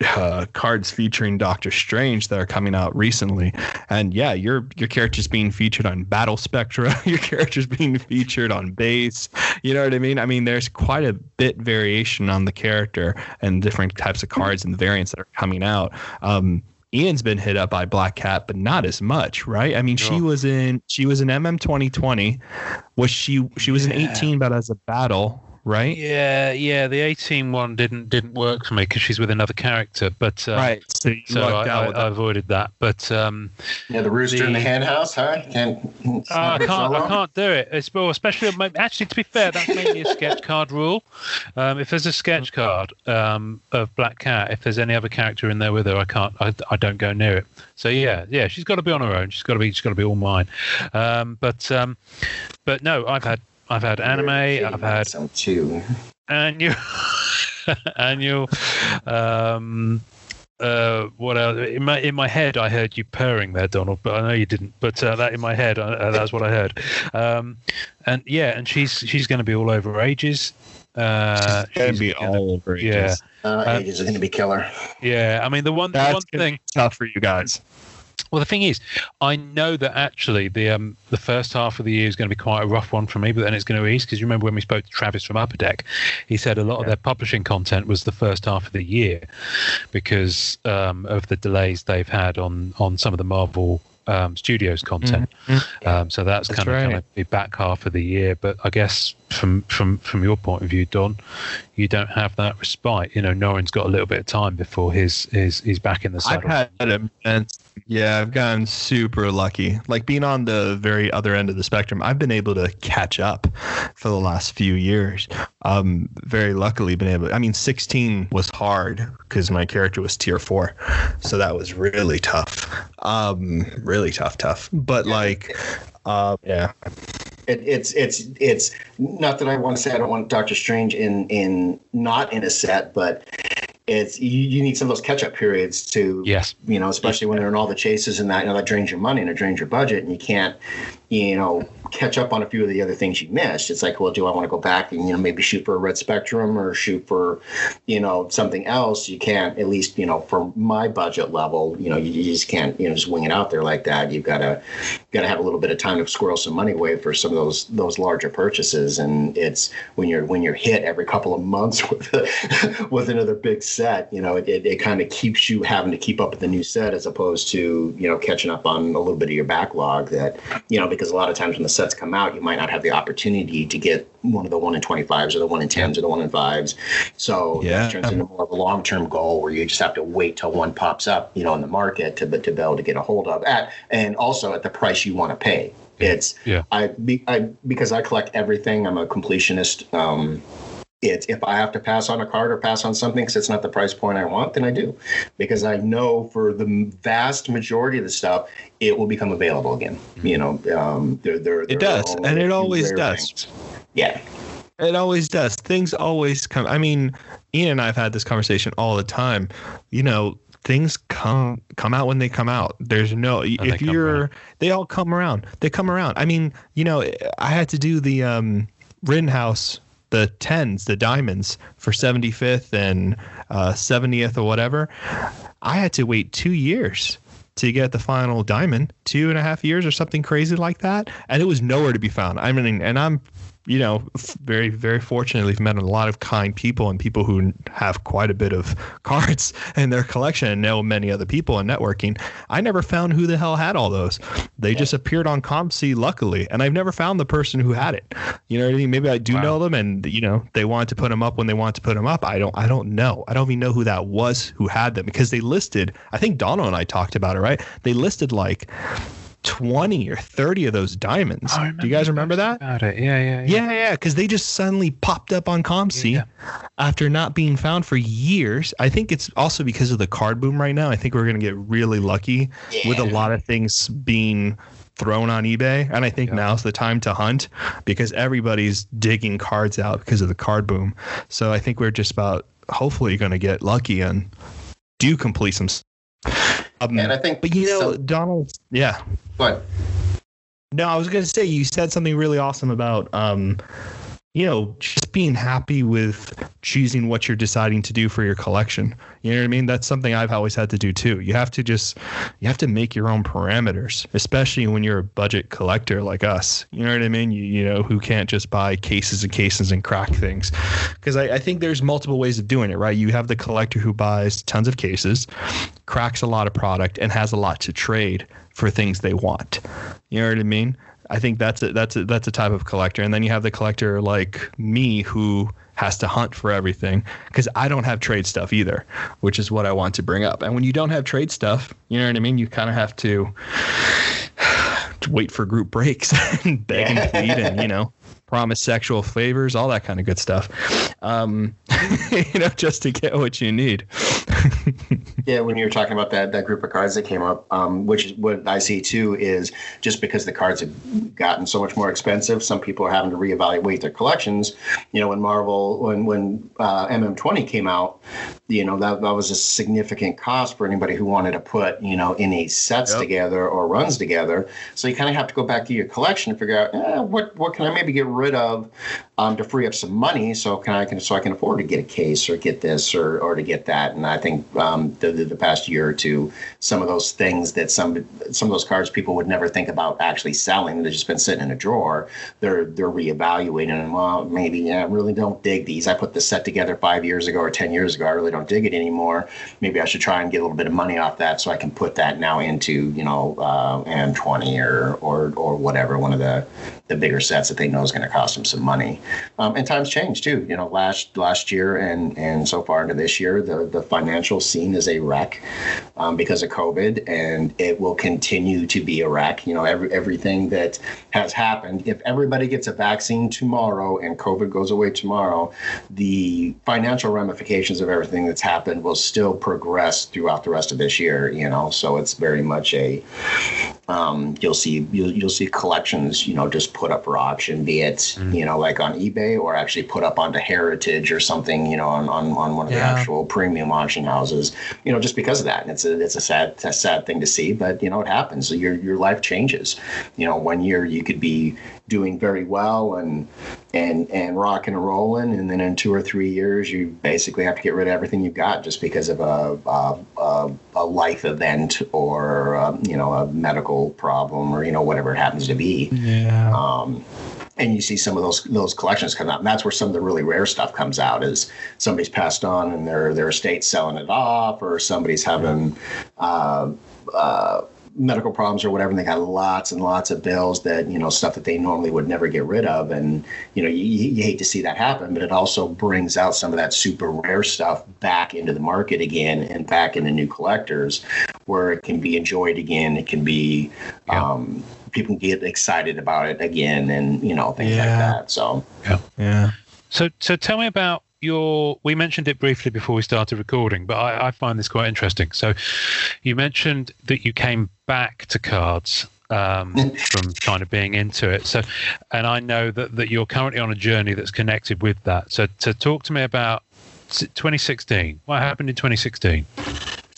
uh, cards featuring Doctor Strange that are coming out recently, and yeah, your your character's being featured on Battle Spectra. Your character's being featured on base. You know what I mean? I mean, there's quite a bit variation on the character and different types of cards and variants that are coming out. Um, Ian's been hit up by Black Cat, but not as much, right? I mean, she was in she was in MM 2020. Was she she was in 18, but as a battle, right? Yeah, yeah. The 18 one didn't didn't work for me because she's with another character, but uh, right. So So I, I, I avoided that. But um, yeah, the rooster in the The- hen house, huh? Can't. it's Oh, I can't. for I can't do it. It's well, especially actually. To be fair, that's mainly a sketch card rule. Um, if there's a sketch card um, of Black Cat, if there's any other character in there with her, I can't. I, I don't go near it. So yeah, yeah, she's got to be on her own. She's got to be. She's got to be all mine. Um, but um, but no, I've had. I've had anime. I've had some too. annual. annual. Um, uh, what else? In my in my head, I heard you purring there, Donald, but I know you didn't. But uh, that in my head, uh, that's what I heard. Um, and yeah, and she's she's going to be all over ages. Uh, Gonna she's be gonna- all over it. yeah. Uh, Uh, ages are going to be killer. yeah. I mean, the one the one thing. be tough for you guys. Well, the thing is, I know that actually the um, the first half of the year is going to be quite a rough one for me, but then it's going to ease because you remember when we spoke to Travis from Upper Deck, he said a lot of their publishing content was the first half of the year because um, of the delays they've had on on some of the Marvel um, Studios content. Um, so that's, That's kind of right. going to be back half of the year. But I guess from from from your point of view, Don, you don't have that respite. You know, Norrin's got a little bit of time before his his he's back in the I've had immense. Yeah, I've gotten super lucky. Like being on the very other end of the spectrum, I've been able to catch up for the last few years. Um, very luckily been able. I mean, 16 was hard because my character was tier four, so that was really tough. Um, really tough, tough. But like, uh, yeah, It, it's it's it's not that I want to say I don't want Doctor Strange in in not in a set, but it's you, you need some of those catch up periods to Yes. you know especially when they're in all the chases and that you know that drains your money and it drains your budget and you can't you know catch up on a few of the other things you missed. It's like well do i want to go back and you know maybe shoot for a red spectrum or shoot for you know something else? You can't at least you know for my budget level you know you, you just can't you know just wing it out there like that. You've got to got to have a little bit of time to squirrel some money away for some of those those larger purchases. And it's when you're when you're hit every couple of months with with another big set you know it, it, it kind of keeps you having to keep up with the new set as opposed to you know catching up on a little bit of your backlog that you know because a lot of times when the sets come out you might not have the opportunity to get one of the one in 25s or the one in 10s or the one in 5s so Yeah. it turns into more of a long-term goal where you just have to wait till one pops up you know in the market to, to be able to get a hold of at and also at the price you want to pay it's Yeah. I, be, I because I collect everything. I'm a completionist. Um, it's if I have to pass on a card or pass on something because it's not the price point I want, then I do, because I know for the vast majority of the stuff, it will become available again. You know, um, they're, they're, It does, and it always does. Things. Yeah, It always does. Things always come. I mean, Ian and I have had this conversation all the time. You know, things come come out when they come out. There's no they if you're around. they all come around. They come around. I mean, you know, I had to do the um Rittenhouse the tens, the diamonds for 75th and uh, 70th or whatever. I had to wait two years to get the final diamond, two and a half years or something crazy like that, and it was nowhere to be found. I mean, and I'm, you know, very very fortunately we've met a lot of kind people and people who have quite a bit of cards in their collection and know many other people in networking. I never found who the hell had all those. They just appeared on ComC luckily, and I've never found the person who had it. You know what I mean? Maybe I do Wow. know them, and you know they wanted to put them up when they wanted to put them up. I don't. I don't know. I don't even know who that was who had them because they listed. I think Donald and I talked about it, right? They listed like twenty or thirty of those diamonds. Oh, do you guys remember that? About it. Yeah, yeah, yeah. Yeah, yeah, because they just suddenly popped up on ComC Yeah. after not being found for years. I think it's also because of the card boom right now. I think we're going to get really lucky with a lot of things being thrown on eBay. And I think Yeah. now's the time to hunt because everybody's digging cards out because of the card boom. So I think we're just about hopefully going to get lucky and do complete some. Um, and I think. but you know, so- Donald, yeah. but No, I was going to say you said something really awesome about um you know, just being happy with choosing what you're deciding to do for your collection. You know what I mean? That's something I've always had to do too. You have to just you have to make your own parameters, especially when you're a budget collector like us. You know what I mean? You you know, who can't just buy cases and cases and crack things. Because I, I think there's multiple ways of doing it, right? You have the collector who buys tons of cases, cracks a lot of product, and has a lot to trade for things they want. You know what I mean? I think that's a, that's a, that's a type of collector, and then you have the collector like me who has to hunt for everything because I don't have trade stuff either, which is what I want to bring up. And when you don't have trade stuff, you know what I mean. You kind of have to wait for group breaks and beg and plead, and you know promise sexual favors, all that kind of good stuff. Um, you know, just to get what you need. Yeah, when you were talking about that that group of cards that came up, um, which is what I see too, is just because the cards have gotten so much more expensive, some people are having to reevaluate their collections. You know, when Marvel, when when uh, MM20 came out, you know that that was a significant cost for anybody who wanted to put you know any sets Yep. together or runs together. So you kind of have to go back to your collection and figure out eh, what what can I maybe get rid of um, to free up some money, so can I can so I can afford to get a case or get this or or to get that. And I think um, the, the the past year or two, some of those things that some some of those cards people would never think about actually selling, they've just been sitting in a drawer. They're they're reevaluating and well, maybe yeah, I really don't dig these. I put this set together five years ago or ten years ago. I really don't dig it anymore. Maybe I should try and get a little bit of money off that so I can put that now into you know uh, M20 or or or whatever one of the the bigger sets that they know is going to cost them some money. Um, and times change too. You know, last last year and and so far into this year, the the financial scene is a wreck um, because of COVID, and it will continue to be a wreck. You know, every everything that has happened. If everybody gets a vaccine tomorrow and COVID goes away tomorrow, the financial ramifications of everything that's happened will still progress throughout the rest of this year. You know, so it's very much a um, you'll see you'll, you'll see collections you know just put up for auction be it mm. you know like on ebay or actually put up onto heritage or something you know on, on, on one of yeah. the actual premium auction houses you know just because of that and it's a it's a sad a sad thing to see but you know it happens your your life changes you know one year you could be doing very well and and and rocking and rolling. And then in two or three years you basically have to get rid of everything you've got just because of a a, a, a life event or a, um, you know a medical problem or you know whatever it happens to be. Yeah. Um, and you see some of those those collections come out. And that's where some of the really rare stuff comes out is somebody's passed on and their their estate's selling it off or somebody's having uh, uh, medical problems or whatever, and they got lots and lots of bills that you know stuff that they normally would never get rid of, and you know you, you hate to see that happen, but it also brings out some of that super rare stuff back into the market again and back into new collectors, where it can be enjoyed again. It can be yeah. um, people get excited about it again, and you know things yeah. like that. So yeah, yeah. So so tell me about your we mentioned it briefly before we started recording, but I, I, find this quite interesting. So, you mentioned that you came back to cards um, from kind of being into it. So, and I know that that you're currently on a journey that's connected with that. So, to talk to me about 2016, what happened in 2016?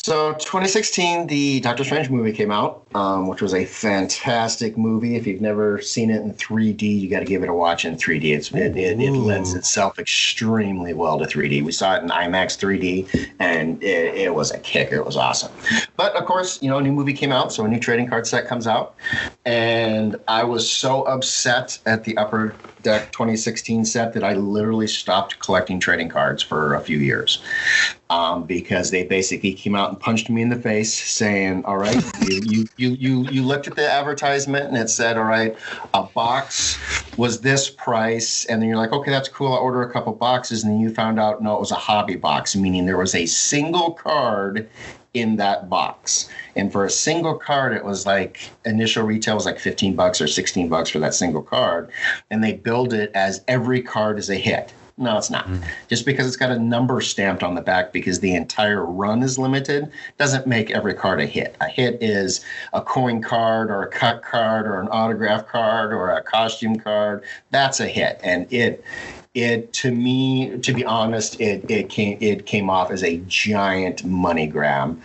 So 2016, the Doctor Strange movie came out, um, which was a fantastic movie. If you've never seen it in 3D, you got to give it a watch in 3D. It's, it, it, it, lends itself extremely well to 3D. We saw it in IMAX 3D, and it, it was a kicker. It was awesome. But of course, you know, a new movie came out, so a new trading card set comes out, and I was so upset at the Upper Deck 2016 set that I literally stopped collecting trading cards for a few years um, because they basically came out and punched me in the face, saying, "All right, you, you you you you looked at the advertisement and it said, all right, a box was this price, and then you're like, okay, that's cool. I'll order a couple boxes, and then you found out no, it was a hobby box, meaning there was a single card in that box. And for a single card, it was like initial retail was like 15 bucks or 16 bucks for that single card. And they build it as every card is a hit. No, it's not. Mm. Just because it's got a number stamped on the back because the entire run is limited doesn't make every card a hit. A hit is a coin card or a cut card or an autograph card or a costume card. That's a hit. And it it to me to be honest it it came it came off as a giant money grab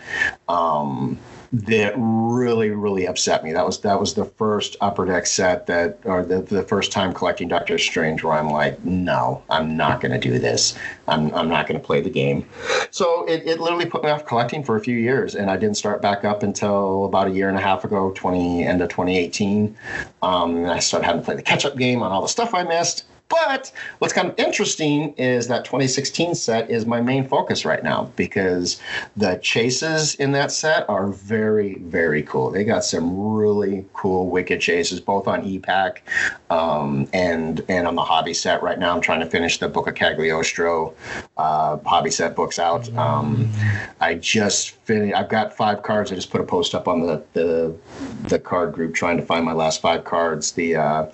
um, that really really upset me. That was that was the first upper deck set that or the, the first time collecting Doctor Strange where I'm like, no, I'm not going to do this. I'm I'm not going to play the game. So it, it literally put me off collecting for a few years, and I didn't start back up until about a year and a half ago, 20 end of 2018. Um, and I started having to play the catch up game on all the stuff I missed. But what's kind of interesting is that 2016 set is my main focus right now because the chases in that set are very, very cool. They got some really cool wicked chases, both on e-Pack um, and and on the hobby set. Right now, I'm trying to finish the Book of Cagliostro uh, hobby set books out. Um, I just finished. I've got five cards. I just put a post up on the the, the card group trying to find my last five cards. The uh,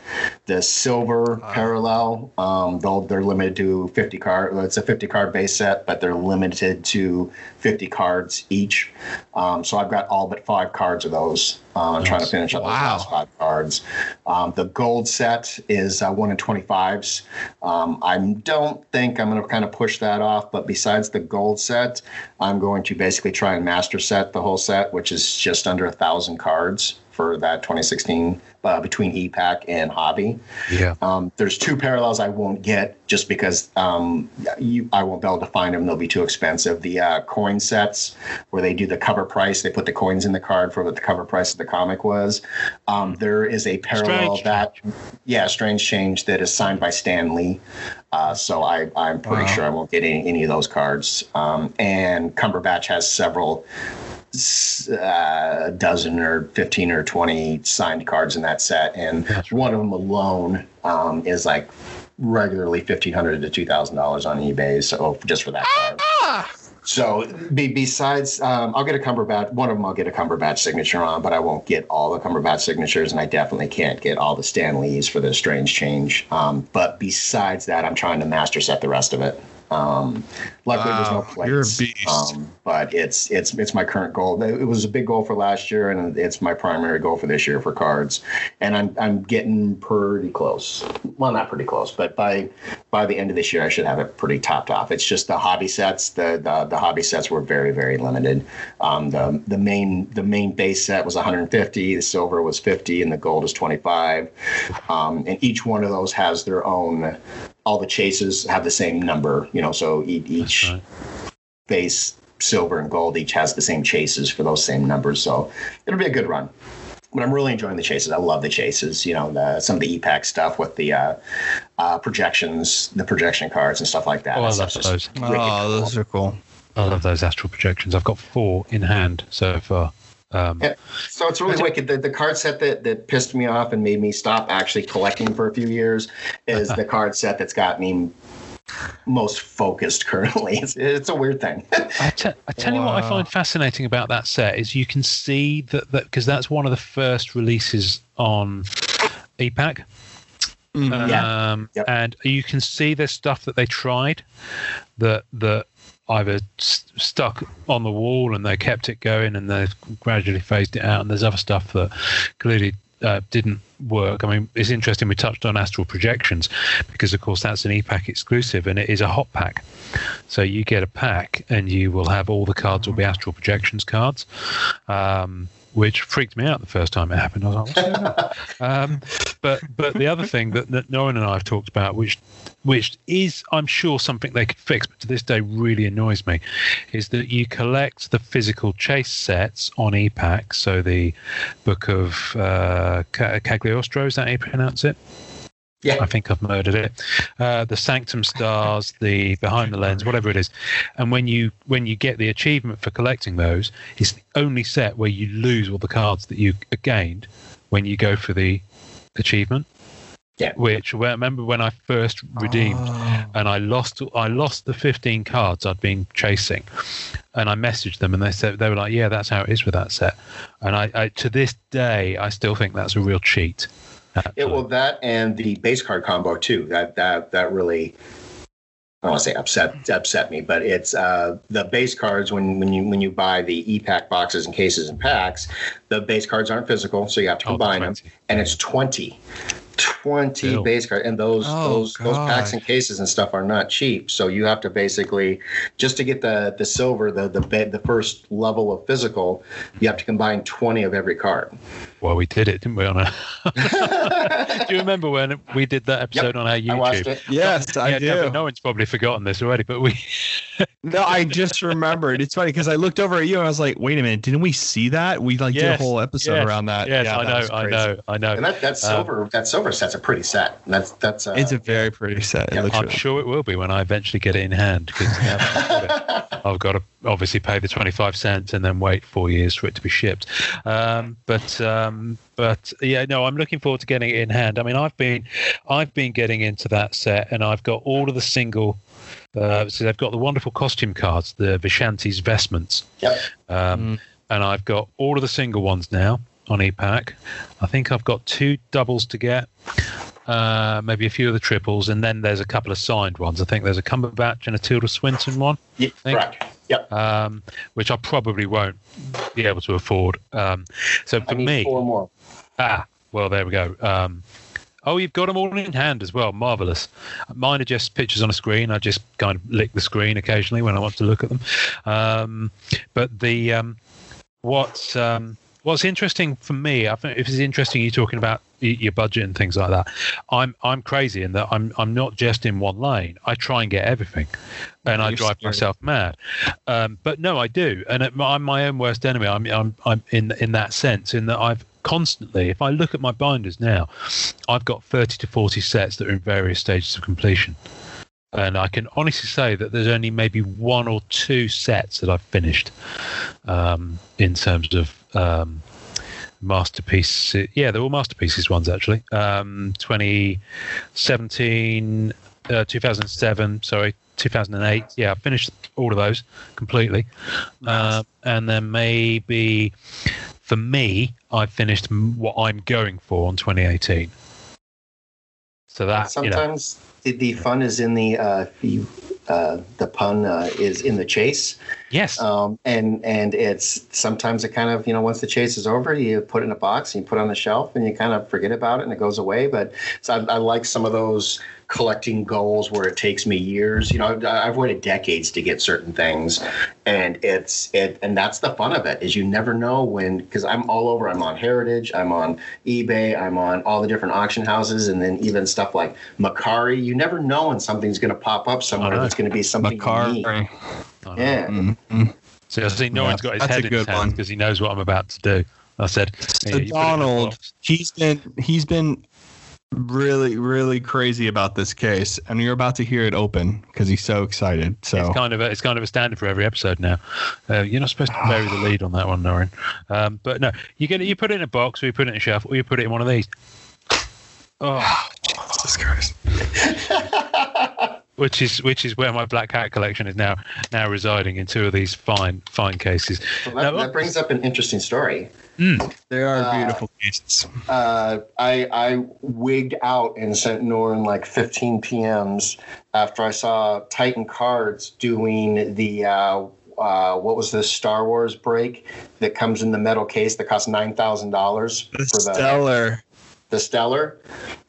the silver parallel well. Um, they'll, they're limited to 50 card. It's a 50 card base set, but they're limited to 50 cards each. Um, so I've got all but five cards of those. Uh, nice. Trying to finish up wow. those last five cards. Um, the gold set is uh, one in 25s. Um, I don't think I'm going to kind of push that off, but besides the gold set, I'm going to basically try and master set the whole set, which is just under a thousand cards for that 2016 uh, between e-Pack and hobby. Yeah. Um, there's two parallels I won't get just because um, you, I won't be able to find them. They'll be too expensive. The uh, coin sets where they do the cover price, they put the coins in the card for what the cover price of the comic was. Um, there is a parallel strange. that, yeah, Strange Change that is signed by Stan Lee. Uh, so I, I'm pretty wow. sure I won't get any, any of those cards. Um, and Cumberbatch has several uh, a dozen or 15 or 20 signed cards in that set. And one of them alone um, is like regularly 1,500 to $2,000 on eBay. So just for that card. Ah! So be, besides, um, I'll get a Cumberbatch. One of them I'll get a Cumberbatch signature on, but I won't get all the Cumberbatch signatures, and I definitely can't get all the Stan Lees for the Strange Change. Um, but besides that, I'm trying to master set the rest of it. Um, Luckily, there's no Wow, plates. you're a beast. Um, but it's it's it's my current goal. It was a big goal for last year, and it's my primary goal for this year for cards. And I'm I'm getting pretty close. Well, not pretty close, but by by the end of this year, I should have it pretty topped off. It's just the hobby sets. The the, the hobby sets were very very limited. Um, the the main the main base set was 150. The silver was 50, and the gold is 25. Um, and each one of those has their own. All the chases have the same number, you know. So e- each right. base silver and gold each has the same chases for those same numbers. So it'll be a good run. But I'm really enjoying the chases. I love the chases. You know, the, some of the e-Pack stuff with the uh, uh, projections, the projection cards and stuff like that. Oh, I love just those. wicked oh, cool. those are cool. I love those astral projections. I've got four in hand so far. Um, Yeah. So it's really wicked. The, the card set that, that pissed me off and made me stop actually collecting for a few years is the card set that's got me most focused currently. It's, it's a weird thing. I, te- I tell you what I find fascinating about that set is you can see that because that's one of the first releases on e-Pack. Mhm. Yeah. Um, Yep. And you can see there's stuff that they tried that that either st- stuck on the wall and they kept it going and they gradually phased it out. And there's other stuff that clearly uh, didn't work. I mean, it's interesting. We touched on astral projections because, of course, that's an e-Pack exclusive and it is a hot pack. So you get a pack and you will have all the cards will be astral projections cards. Um, which freaked me out the first time it happened. I was like, "What's going um, but but the other thing that, that Norrin and I have talked about, which which is I'm sure something they could fix, but to this day really annoys me, is that you collect the physical chase sets on e-Pack. So the book of uh, Ca- Cagliostro, is that how you pronounce it? Yeah. I think I've murdered it. Uh, the Sanctum Stars, the Behind the Lens, whatever it is. And when you when you get the achievement for collecting those, it's the only set where you lose all the cards that you gained when you go for the achievement. Yeah. Which well, remember when I first redeemed Oh. and I lost I lost the 15 cards I'd been chasing, and I messaged them and they said they were like, yeah, that's how it is with that set. And I, I to this day I still think that's a real cheat. That, It uh, well that and the base card combo too. That that that really I don't want to say upset upset me, but it's uh, the base cards when when you when you buy the e-Pack boxes and cases and packs, the base cards aren't physical, so you have to oh, combine them, and it's twenty. 20 Bill. base cards and those Oh, those those packs and cases and stuff are not cheap so you have to basically just to get the the silver the the the first level of physical you have to combine 20 of every card Well, we did it, didn't we? On a, do you remember when we did that episode on our YouTube? i watched it Yes, I yeah, do. Devin, no one's probably forgotten this already, but we No, I just remembered. It's funny because I looked over at you and I was like, "Wait a minute, didn't we see that? We like did a whole episode yes, around that." yes, Yeah, I that know, I crazy. know, I know. and that that silver that silver set's a pretty set that's that's uh, It's a very pretty set. Yeah, I'm really- sure it will be when I eventually get it in hand because I've got to obviously pay the 25 cents and then wait four years for it to be shipped. Um, but um, but yeah, no, I'm looking forward to getting it in hand. I mean, I've been I've been getting into that set and I've got all of the single. Uh, so they've got the wonderful costume cards, the Vishanti's vestments, yep um, Mm. and I've got all of the single ones now on e-Pack. I think I've got two doubles to get, uh, maybe a few of the triples, and then there's a couple of signed ones. I think there's a Cumberbatch and a Tilda Swinton one, yeah, Think- correct yep um, which I probably won't be able to afford. Um, so for me, four more ah, well, there we go. Um, oh, you've got them all in hand as well. Marvelous. Mine are just pictures on a screen. I just kind of lick the screen occasionally when I want to look at them. Um, but the um, what's interesting for me, I think if it's interesting you talking about your budget and things like that. I'm I'm crazy in that I'm I'm not just in one lane. I try and get everything, and I You're drive scary. myself mad. Um, but no, I do, and it, I'm my own worst enemy. I'm I'm I'm in in that sense in that I've constantly, if I look at my binders now, I've got 30 to 40 sets that are in various stages of completion. And I can honestly say that there's only maybe one or two sets that I've finished um, in terms of um, masterpiece. Yeah, they're all masterpieces ones actually. Um, 2017, uh, 2007, sorry, 2008. Yeah, I finished all of those completely. Nice. Um, and then maybe for me, I finished what I'm going for on 2018. So that, you know, sometimes the, the fun is in the uh, you uh, the pun uh, is in the chase. Yes. Um, and and it's sometimes it kind of you know once the chase is over, you put it in a box and you put it on the shelf and you kind of forget about it and it goes away. But so I, I like some of those collecting goals where it takes me years. You know, I've, I've waited decades to get certain things, and it's it and that's the fun of it is you never know when because I'm all over. I'm on Heritage, I'm on eBay, I'm on all the different auction houses, and then even stuff like Mercari. You never know when something's going to pop up somewhere know. that's going to be something unique. Mercari. Yeah. Mm-hmm. So I see no Yeah, one's got his head a in his hands because he knows what I'm about to do. I said, So "Yeah, you put it in the Donald, he's been he's been really really crazy about this case, and you're about to hear it open because he's so excited. So It's kind of a, it's kind of a standard for every episode now. Uh, you're not supposed to bury the lead on that one, Norrin. Um, but no, you get it. You put it in a box, or you put it in a shelf, or you put it in one of these. Oh, Jesus Christ. which is which is where my Black Cat collection is now now residing in two of these fine fine cases. So that, Now, that brings up an interesting story. They are Uh, beautiful cases. Uh, I I wigged out and sent Norrin like 15 PMs after I saw Titan Cards doing the uh, uh, what was this Star Wars break that comes in the metal case that costs nine thousand dollars for the stellar. The Stellar,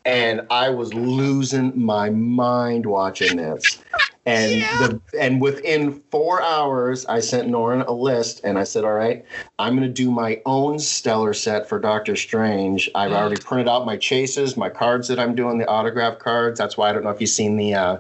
and I was losing my mind watching this. And the and within four hours, I sent Norrin a list, and I said, "All right, I'm going to do my own Stellar set for Doctor Strange. I've already printed out my chases, my cards that I'm doing, the autograph cards. That's why I don't know if you've seen the uh,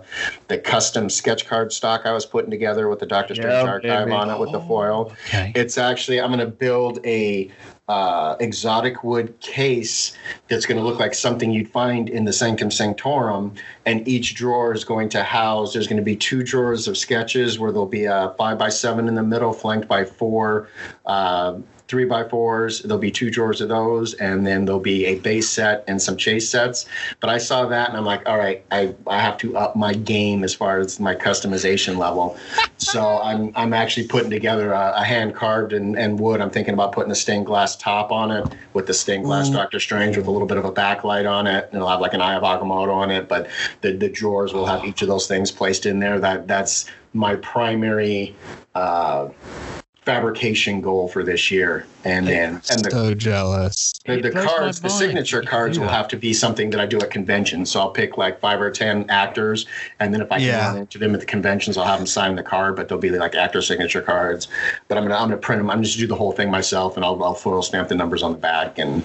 the custom sketch card stock I was putting together with the Doctor Strange Yeah, archive baby. on it with the foil. Okay. It's actually I'm going to build a uh, exotic wood case that's going to look like something you'd find in the Sanctum Sanctorum, and each drawer is going to house. There's going to be two drawers of sketches where there'll be a five by seven in the middle, flanked by four. Uh, Three by fours. There'll be two drawers of those, and then there'll be a base set and some chase sets. But I saw that, and I'm like, all right, I, I have to up my game as far as my customization level. so I'm I'm actually putting together a, a hand carved and, and wood. I'm thinking about putting a stained glass top on it with the stained glass Doctor Strange with a little bit of a backlight on it, and it'll have like an Eye of Agamotto on it. But the the drawers will have each of those things placed in there. That that's my primary. Uh, fabrication goal for this year and then and the so jealous. the, the cards, the signature cards do will have to be something that I do at conventions. So I'll pick like five or ten actors, and then if I can Yeah. run into them at the conventions, I'll have them sign the card. But they'll be like actor signature cards. But I'm gonna I'm gonna print them. I'm just gonna do the whole thing myself, and I'll, I'll foil stamp the numbers on the back and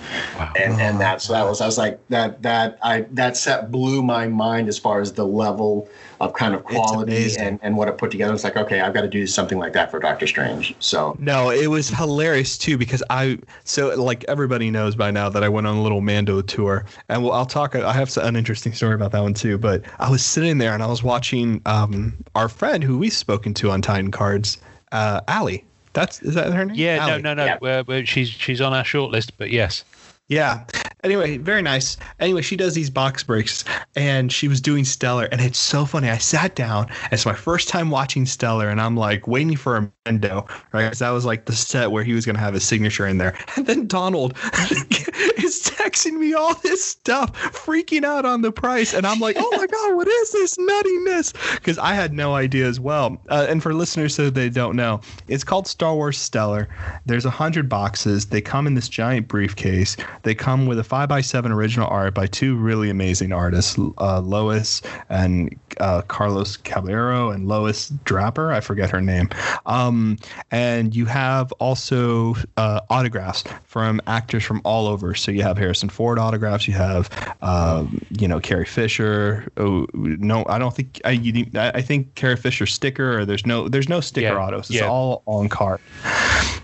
and and that. So that was I was like that that I that set blew my mind as far as the level of kind of quality and and what it put together. It's like okay, I've got to do something like that for Doctor Strange. So No, it was hilarious too because I so like everybody knows by now that I went on a little Mando tour, and well, I'll talk. I have an interesting story about that one too. But I was sitting there and I was watching um, our friend who we've spoken to on Titan Cards, uh, Allie. That's is that her name? Yeah, Allie. no, no, no. Uh, well, she's she's on our shortlist, but yes. Yeah. Anyway, very nice. Anyway, she does these box breaks and she was doing Stellar. And it's so funny. I sat down. It's my first time watching Stellar and I'm like waiting for a Mando, right? 'Cause that was like the set where he was going to have his signature in there. And then Donald is texting me all this stuff, freaking out on the price. And I'm like, oh my God, what is this nuttiness? Because I had no idea as well. Uh, and for listeners so they don't know, it's called Star Wars Stellar. There's a hundred boxes. They come in this giant briefcase. They come with a five by seven original art by two really amazing artists, uh, Lois and uh, Carlos Caballero and Lois Draper. I forget her name. Um, and you have also uh, autographs from actors from all over. So you have Harrison Ford autographs. You have, um, you know, Carrie Fisher. Oh, no, I don't think I. You, I I think Carrie Fisher sticker or there's no there's no sticker Yeah, autos. It's yeah. all on card.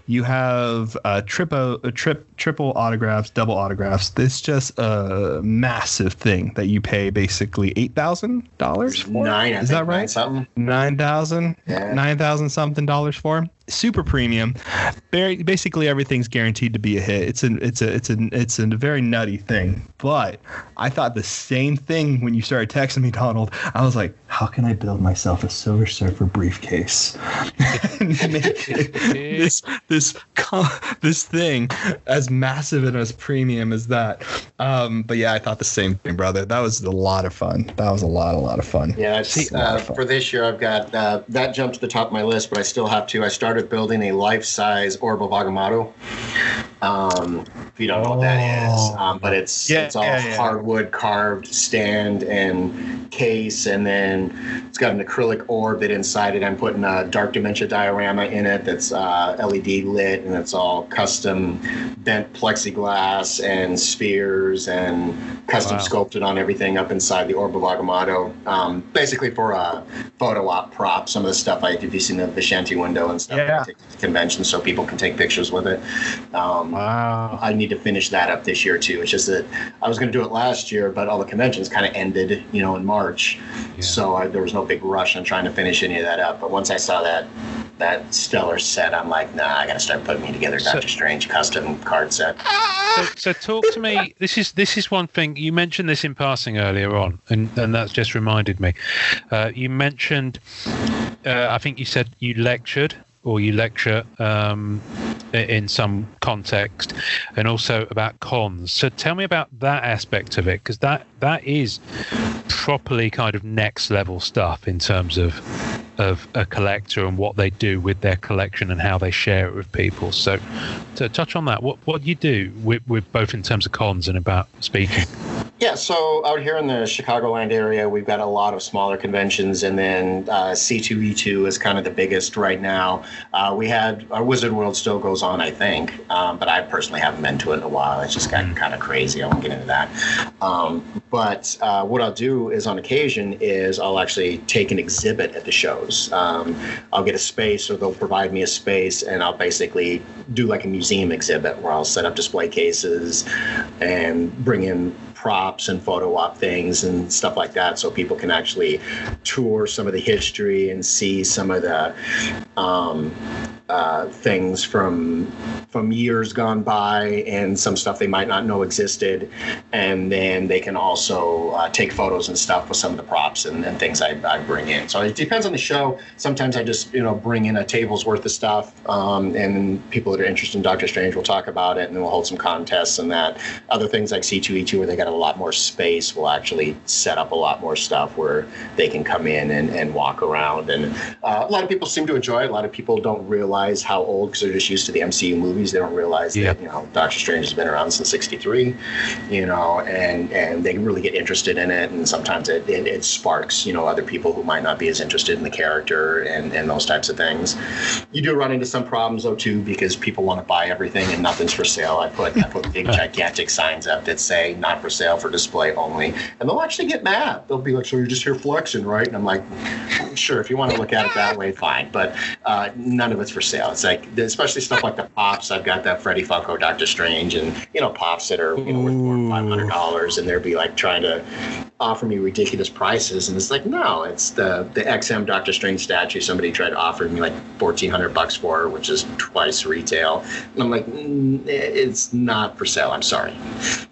You have uh, triple, uh, trip, triple autographs, double autographs. This just a massive thing that you pay basically eight thousand dollars for. nine, I Is think, that nine right? Something. Nine thousand, Yeah. nine thousand something dollars for. Super premium. Basically everything's guaranteed to be a hit. It's an it's a it's a it's a very nutty thing. But I thought the same thing when you started texting me, Donald. I was like, how can I build myself a Silver Surfer briefcase? this this this thing as massive and as premium as that. Um, but yeah, I thought the same thing, brother. That was a lot of fun. That was a lot, a lot of fun. Yeah, it's, uh, for this year, I've got uh, that jumped to the top of my list, but I still have to. I started building a life-size Orb of Agamotto. Um, if you don't know what that is, oh. um, but it's yeah, it's all yeah, yeah. hardwood carved stand and case, and then it's got an acrylic orb that inside it I'm putting a dark dimension diorama in it that's uh, LED lit, and it's all custom bent plexiglass and spheres and custom wow. sculpted on everything up inside the Orb of Agamotto. Um, basically for a photo op prop, some of the stuff I do see in the Vishanti window and stuff. Yeah. Convention so people can take pictures with it. Um, wow. I need to finish that up this year too. It's just that I was going to do it last year, but all the conventions kind of ended, you know, in March. Yeah. So I, there was no big rush on trying to finish any of that up. But once I saw that that stellar set, I'm like, nah, I got to start putting me together Doctor so, Strange custom card set. So, so talk to me. This is this is one thing you mentioned this in passing earlier on, and and that's just reminded me. Uh, you mentioned, uh, I think you said you lectured or you lecture um, in some context, and also about cons. So tell me about that aspect of it, because that that is properly kind of next level stuff in terms of of a collector and what they do with their collection and how they share it with people. So to touch on that, what what do you do with, with both in terms of cons and about speaking? Yeah, so out here in the Chicagoland area, we've got a lot of smaller conventions, and then uh, C2E2 is kind of the biggest right now. Uh, we had our Wizard World still goes on, I think, um, but I personally haven't been to it in a while. It's just gotten mm. kind of crazy. I won't get into that. Um, but uh, what I'll do is, on occasion, is I'll actually take an exhibit at the shows. Um, I'll get a space, or they'll provide me a space, and I'll basically do like a museum exhibit where I'll set up display cases and bring in props and photo op things and stuff like that so people can actually tour some of the history and see some of the um, uh, things from from years gone by and some stuff they might not know existed. And then they can also uh, take photos and stuff with some of the props and, and things I, I, bring in. So it depends on the show. Sometimes i just you know bring in a table's worth of stuff um, and people that are interested in dr strange will talk about it and then we'll hold some contests and that. Other things like c2e2 where they got a lot more space will actually set up a lot more stuff where they can come in and, and walk around. And uh, a lot of people seem to enjoy it. A lot of people don't realize realize how old because they're just used to the MCU movies. They don't realize yeah. that you know Doctor Strange has been around since '63, you know, and and they really get interested in it. And sometimes it, it, it sparks you know other people who might not be as interested in the character and and those types of things. You do run into some problems though too because people want to buy everything and nothing's for sale. I put I put big gigantic signs up that say not for sale for display only, and they'll actually get mad. They'll be like, "So you're just here flexing, right?" And I'm like, "Sure, if you want to look at it that way, fine." But uh, none of it's for sale. It's like, especially stuff like the pops. I've got that Freddy Funko Doctor Strange and, you know, pops that are, you know, worth $500 and they'll be like trying to offer me ridiculous prices. And it's like, no, it's the, the XM Doctor Strange statue somebody tried to offer me like 1400 bucks for, which is twice retail. And I'm like, mm, it's not for sale. I'm sorry.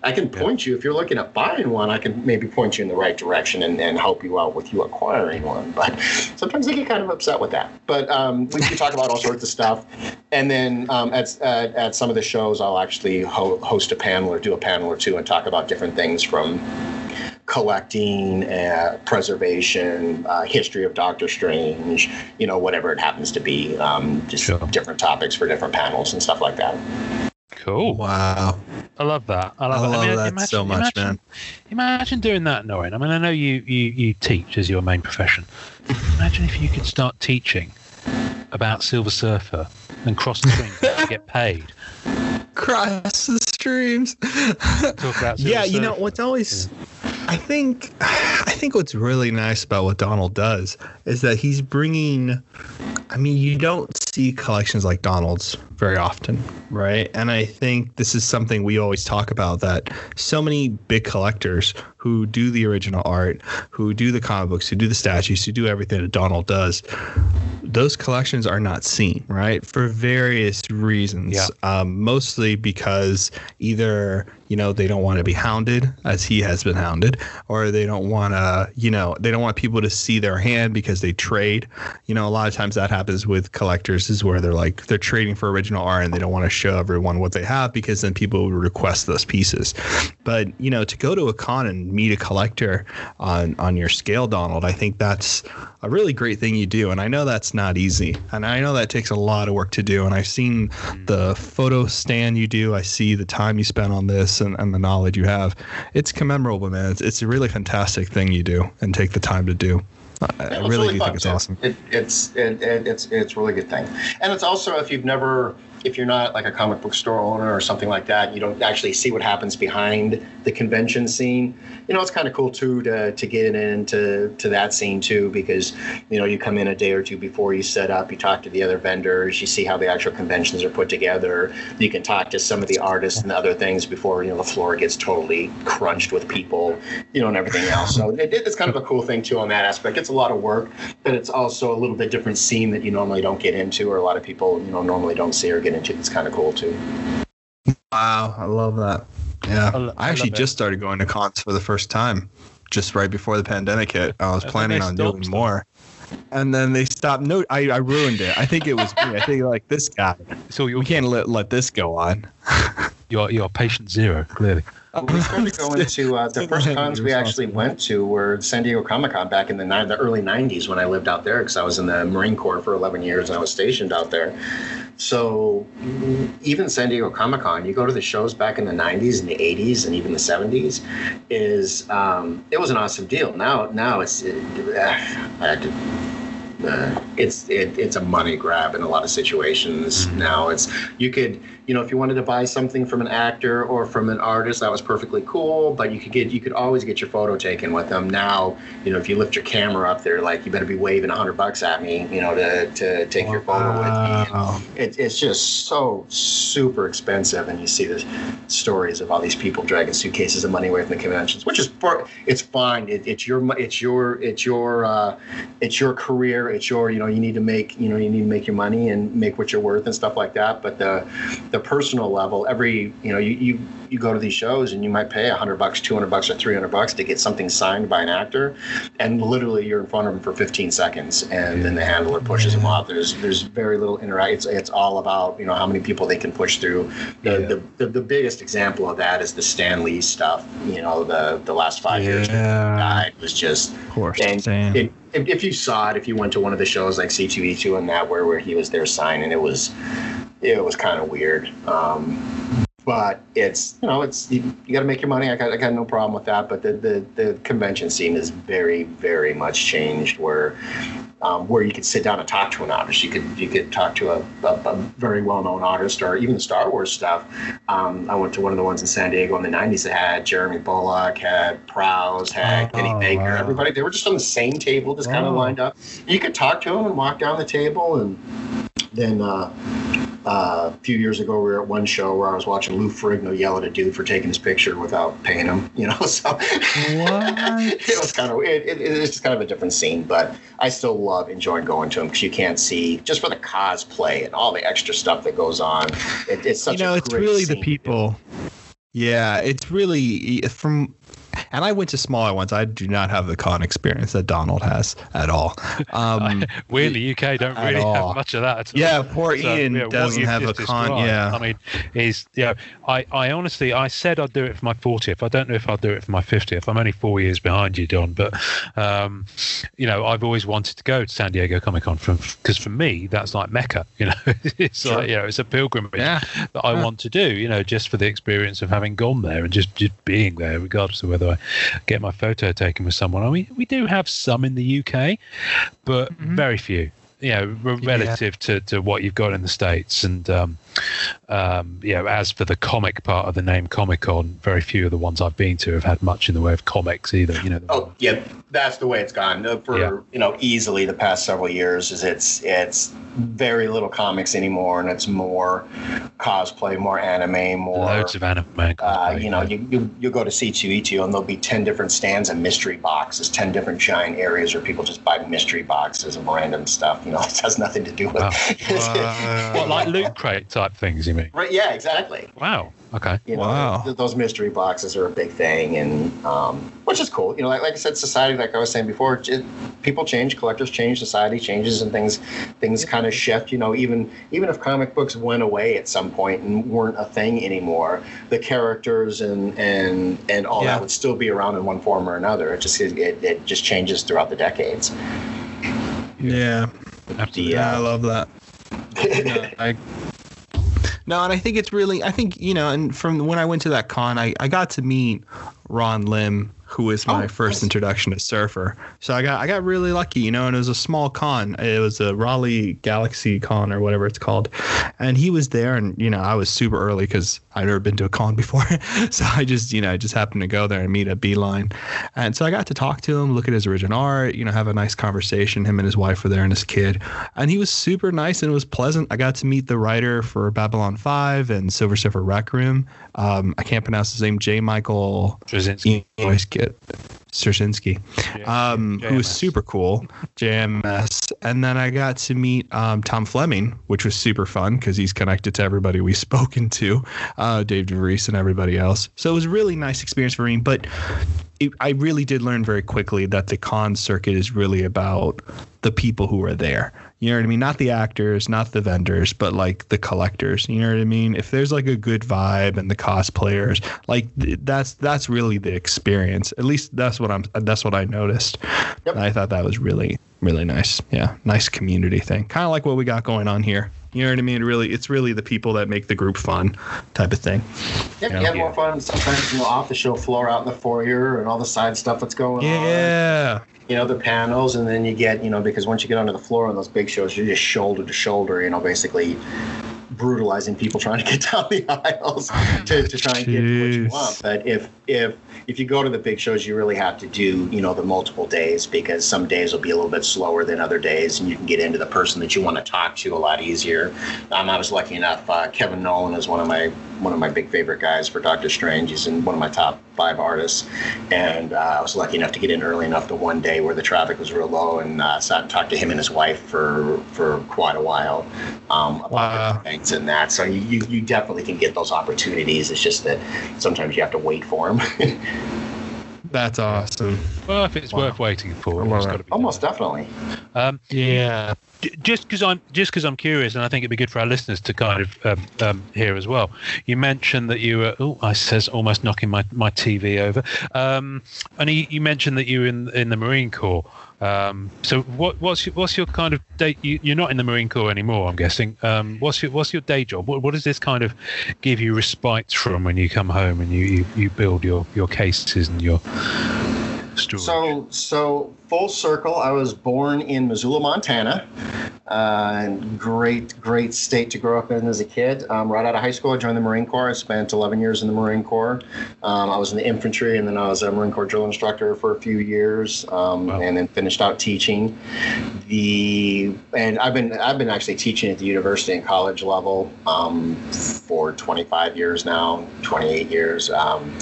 I can point you, if you're looking at buying one, I can maybe point you in the right direction and, and help you out with you acquiring one. But sometimes I get kind of upset with that. But um, we can talk about all sorts of stuff. And then um, at, at, at, some of the shows, I'll actually ho- host a panel or do a panel or two and talk about different things from collecting, uh, preservation, uh, history of Doctor Strange, you know, whatever it happens to be, um, just sure. different topics for different panels and stuff like that. Cool. Wow. I love that. I love, I love I mean, that imagine, so much, imagine, man. Imagine doing that, Norrin. I mean, I know you, you, you teach as your main profession. imagine if you could start teaching about Silver Surfer and cross the streams to get paid. Cross the streams. yeah, you know what's always. I think, I think what's really nice about what Donald does is that he's bringing. I mean, you don't see collections like Donald's very often, right? And I think this is something we always talk about that so many big collectors who do the original art, who do the comic books, who do the statues, who do everything that Donald does, those collections are not seen, right? For various reasons. Yeah. Um, mostly because either you know they don't want to be hounded as he has been hounded or they don't want to you know they don't want people to see their hand because they trade you know a lot of times that happens with collectors is where they're like they're trading for original art and they don't want to show everyone what they have because then people would request those pieces. But you know to go to a con and meet a collector on on your scale donald i think that's a really great thing you do. And i know that's not easy. And i know that takes a lot of work to do. And i've seen the photo stand you do. I see the time you spent on this and, and the knowledge you have. It's commemorable man. It's, it's a really fantastic thing you do and take the time to do I, It was really, do fun, think it's awesome. It, it's it, it, it's it's really good thing, and it's also if you've never if you're not like a comic book store owner or something like that, you don't actually see what happens behind the convention scene. You know, it's kind of cool too to to get into to that scene too because you know you come in a day or two before you set up, you talk to the other vendors, you see how the actual conventions are put together. You can talk to some of the artists and other things before you know the floor gets totally crunched with people, you know, and everything else. So it, it's kind of a cool thing too on that aspect. It's a lot of work, but it's also a little bit different scene that you normally don't get into, or a lot of people you know normally don't see or get into. It's kind of cool too. Wow, I love that. Yeah, I lo- I, I actually love it. just started going to cons for the first time, just right before the pandemic hit. I was And then planning on doing them. more, and then they stopped. No, I, I ruined it. I think it was me. I think like this guy. So you're We can't let let this go on. you're, you're patient zero, clearly. We started going to uh, the first cons we actually went to were San Diego Comic Con back in the ni- the early '90s when I lived out there because I was in the Marine Corps for 11 years and I was stationed out there. So even San Diego Comic Con, you go to the shows back in the '90s and the '80s and even the '70s, is um, it was an awesome deal. Now now it's it, uh, uh, it's it, it's a money grab in a lot of situations now. It's you could you know if you wanted to buy something from an actor or from an artist that was perfectly cool, but you could get you could always get your photo taken with them. Now you know if you lift your camera up there, like you better be waving a hundred bucks at me, you know, to to take your photo with me. It, it's just so super expensive, and you see the stories of all these people dragging suitcases of money away from the conventions, which is for, it's fine. It, it's your it's your it's your uh, it's your career. It's your you know you need to make you know you need to make your money and make what you're worth and stuff like that. But the the personal level, every you know you you, you go to these shows and you might pay a hundred bucks, two hundred bucks, or three hundred bucks to get something signed by an actor, and literally you're in front of them for 15 seconds, and then the handler pushes them off. There's there's very little interact. It's it's all about you know how many people they can push through. The, Yeah. the, the the biggest example of that is the Stan Lee stuff. You know the the last five years Yeah. he died was just Of course. and if, if you saw it, if you went to one of the shows like C2E2 and that, where where he was there signing, it was it was kind of weird. Um, but it's you know it's you, you got to make your money. I got I got no problem with that. But the the, the convention scene is very very much changed where. Um, where you could sit down and talk to an artist, you could you could talk to a, a, a very well known artist, or even the Star Wars stuff. Um, I went to one of the ones in San Diego in the '90s that had Jeremy Bulloch, had Prowse, had Oh, Kenny Baker, wow. everybody. They were just on the same table, just kind of Oh. lined up. You could talk to them and walk down the table, and then uh, uh, a few years ago, we were at one show where I was watching Lou Ferrigno yell at a dude for taking his picture without paying him. You know, so it was kind of it, it, it's just kind of a different scene, but I still love enjoying going to them because you can't see just for the cosplay and all the extra stuff that goes on. It, it's such you know, a it's really scene the people. Yeah, it's really from. And I went to smaller ones. I do not have the con experience that Donald has at all. Um, we in the UK don't really all. have much of that. At all. yeah, poor So, Ian yeah, doesn't you've a con. Yeah, I mean, he's you know, I, I honestly, I said I'd do it for my 40th. I don't know if I'll do it for my 50th. I'm only four years behind you, Don. But um, you know, I've always wanted to go to San Diego Comic Con from because for me that's like Mecca. You know, it's Sure. like you know, it's a pilgrimage yeah. that I Yeah. want to do. You know, just for the experience of having gone there and just just being there, regardless of whether I get my photo taken with someone. I mean, we do have some in the UK, but Mhm. very few. You know, re- Yeah. relative to, to what you've got in the states, and um, um, know, as for the comic part of the name Comic Con, very few of the ones I've been to have had much in the way of comics either. You know, Oh yeah, that's the way it's gone Uh, for Yeah. you know easily the past several years. Is it's it's very little comics anymore, and it's more cosplay, more anime, more. loads of anime. and uh, you know, yeah. you, you you go to C2E2 and there'll be 10 different stands and mystery boxes, 10 different giant areas where people just buy mystery boxes of random stuff. You know, it has nothing to do with. Wow. what like loot crate type things? You mean? Right, yeah, exactly. Wow. Okay. You know, Wow. th- those mystery boxes are a big thing, and um, which is cool. You know, like, like I said, society, like I was saying before, it, people change, collectors change, society changes, and things things kind of shift. You know, even even if comic books went away at some point and weren't a thing anymore, the characters and and and all Yeah. that would still be around in one form or another. It just it, it just changes throughout the decades. Yeah. Absolutely. Yeah. Yeah, I love that. no, I, no, and I think it's really, I think, you know, and from when I went to that con, I, I got to meet Ron Lim, who was my Oh, first nice. introduction to Surfer. So I got I got really lucky, you know, and it was a small con. It was a Raleigh Galaxy Con or whatever it's called. And he was there and, you know, I was super early because I'd never been to a con before. so I just, you know, I just happened to go there and meet a beeline. And so I got to talk to him, look at his original art, you know, have a nice conversation. Him and his wife were there and his kid. And he was super nice and it was pleasant. I got to meet the writer for Babylon 5 and Silver Surfer Requiem. Um, I can't pronounce his name, J. Michael Straczynski. Always get Straczynski, um, who was super cool, JMS. And then I got to meet um, Tom Fleming, which was super fun because he's connected to everybody we've spoken to, uh, Dave DeVries and everybody else. So it was a really nice experience for me. But it, I really did learn very quickly that the con circuit is really about the people who are there. You know what I mean? Not the actors, not the vendors, but like the collectors. You know what I mean? If there's like a good vibe and the cosplayers, like th- that's that's really the experience. At least that's what I'm. That's what I noticed. Yep. And I thought that was really really nice. Yeah, nice community thing. Kind of like what we got going on here. You know what I mean? Really, it's really the people that make the group fun, type of thing. Yep, Yeah. you have more fun sometimes, you know, off the show floor, out in the foyer, and all the side stuff that's going on. Yeah. You know, the panels, and then you get, you know, because once you get onto the floor on those big shows, you're just shoulder to shoulder, you know, basically brutalizing people trying to get down the aisles to, to try and get what you want. But if if if you go to the big shows, you really have to do, you know, the multiple days because some days will be a little bit slower than other days, and you can get into the person that you want to talk to a lot easier. Um, I was lucky enough. Uh, Kevin Nowlan is one of my one of my big favorite guys for Doctor Strange. He's in one of my top five artists, and uh, I was lucky enough to get in early enough the one day where the traffic was real low, and uh, sat and talked to him and his wife for for quite a while um, about Wow. Different things and that. So you, you you definitely can get those opportunities. It's just that sometimes you have to wait for them. That's awesome. Well, if it's Wow. worth waiting for, I love got to be. Almost definitely. Um, Yeah. Just because I'm just because I'm curious, and I think it'd be good for our listeners to kind of um, um, hear as well. You mentioned that you were. Oh, I says almost knocking my, my TV over. Um, and you, you mentioned that you were in in the Marine Corps. Um, so what what's your, what's your kind of day? You, you're not in the Marine Corps anymore, I'm guessing. Um, what's your what's your day job? What, what does this kind of give you respite from when you come home and you, you, you build your, your cases and your stories? So, so full circle. I was born in Missoula, Montana. Uh, great, great state to grow up in as a kid. Um, right out of high school, I joined the Marine Corps. I spent 11 years in the Marine Corps. Um, I was in the infantry, and then I was a Marine Corps drill instructor for a few years, um, Wow. and then finished out teaching. The and I've been I've been actually teaching at the university and college level um, for 25 years now, 28 years. Um,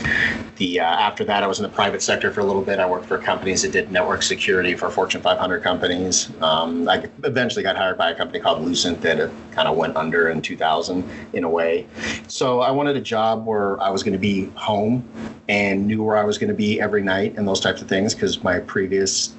the uh, after that, I was in the private sector for a little bit. I worked for companies that did network security for Fortune 500 companies. Um, I eventually got hired by a company called Lucent that kind of went under in 2000 in a way. So I wanted a job where I was going to be home and knew where I was going to be every night and those types of things because my previous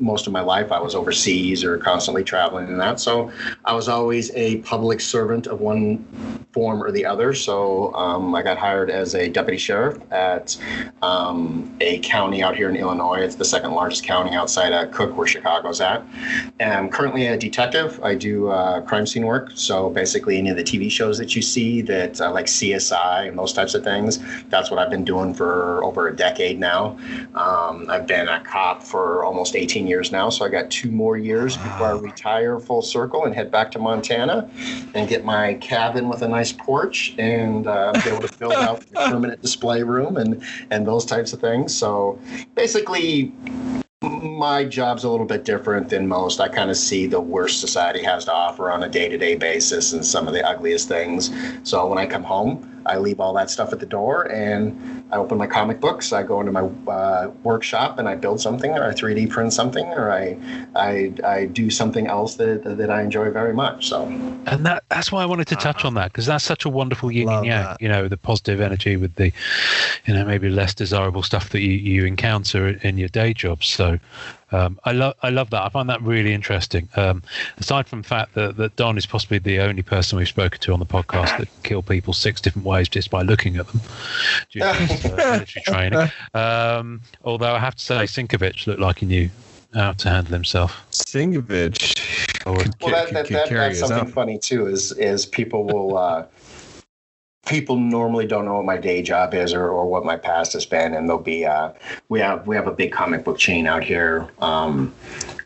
most of my life I was overseas or constantly traveling and that. So I was always a public servant of one form or the other. So um, I got hired as a deputy sheriff at um, a county out here in Illinois. It's the second largest county outside of Cook, where Chicago's at. And I'm currently a detective. I do uh, crime scene work. So basically, any of the TV shows that you see that uh, like CSI and those types of things, that's what I've been doing for over a decade now. Um, I've been a cop for almost 18 years now. So I got two more years before I retire full circle and head back to Montana and get my cabin with a nice porch and uh, be able to build out a permanent display room and and those types of things. So basically. My job's a little bit different than most. I kind of see the worst society has to offer on a day to day basis and some of the ugliest things. So when I come home, I leave all that stuff at the door and I open my comic books. I go into my uh, workshop and I build something, or I 3D print something, or I I, I do something else that, that I enjoy very much. So, and that that's why I wanted to touch on that because that's such a wonderful yin and yang. You know, the positive energy with the, you know, maybe less desirable stuff that you, you encounter in your day job. So, um, I love I love that. I find that really interesting. Um, aside from the fact that, that Don is possibly the only person we've spoken to on the podcast that can kill people six different ways just by looking at them due to his uh, military training. Um, although I have to say, Sinkovich looked like he knew how to handle himself. Sinkovich. Well, that, that, that, that's something funny too. Is is people will. Uh, people normally don't know what my day job is or, or what my past has been and they'll be uh, we have we have a big comic book chain out here um,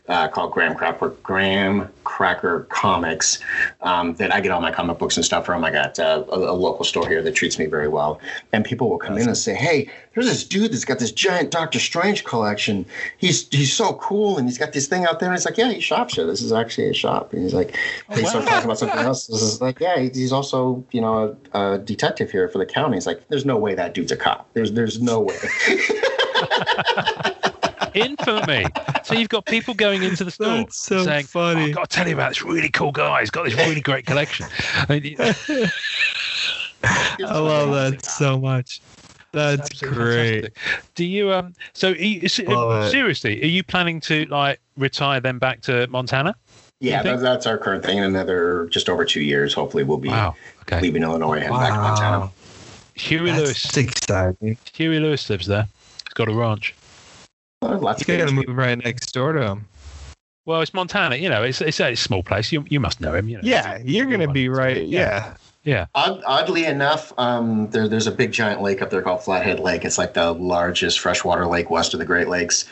uh, called Graham Cracker Graham Cracker Comics um, that I get all my comic books and stuff from. I got uh, a, a, local store here that treats me very well, and people will come in and say, "Hey, there's this dude that's got this giant Doctor Strange collection. He's he's so cool, and he's got this thing out there." And it's like, "Yeah, he shops here. This is actually a shop." And he's like, oh, "They wow. start talking about something else." This is like, "Yeah, he's also you know a, a detective here for the county." He's like, "There's no way that dude's a cop. There's there's no way." infamy. So you've got people going into the store That's so saying, funny. Oh, I've got to tell you about this really cool guy. He's got this really great collection. I, mean, I love that so much. That's great. Fantastic. Do you um? So you, seriously, are you planning to like retire then back to Montana? Yeah, that's, that's our current thing. In another just over two years, hopefully, we'll be wow. okay. leaving Illinois and wow. back to Montana. Huey that's Lewis. exciting. Huey Lewis lives there. He's got a ranch. Well, lots you got to move right next door to him. Well, it's Montana. You know, it's it's a small place. You you must know him. You know. Yeah, you're gonna be right. Yeah. Yeah. Odd, oddly enough, um, there, there's a big giant lake up there called Flathead Lake. It's like the largest freshwater lake west of the Great Lakes.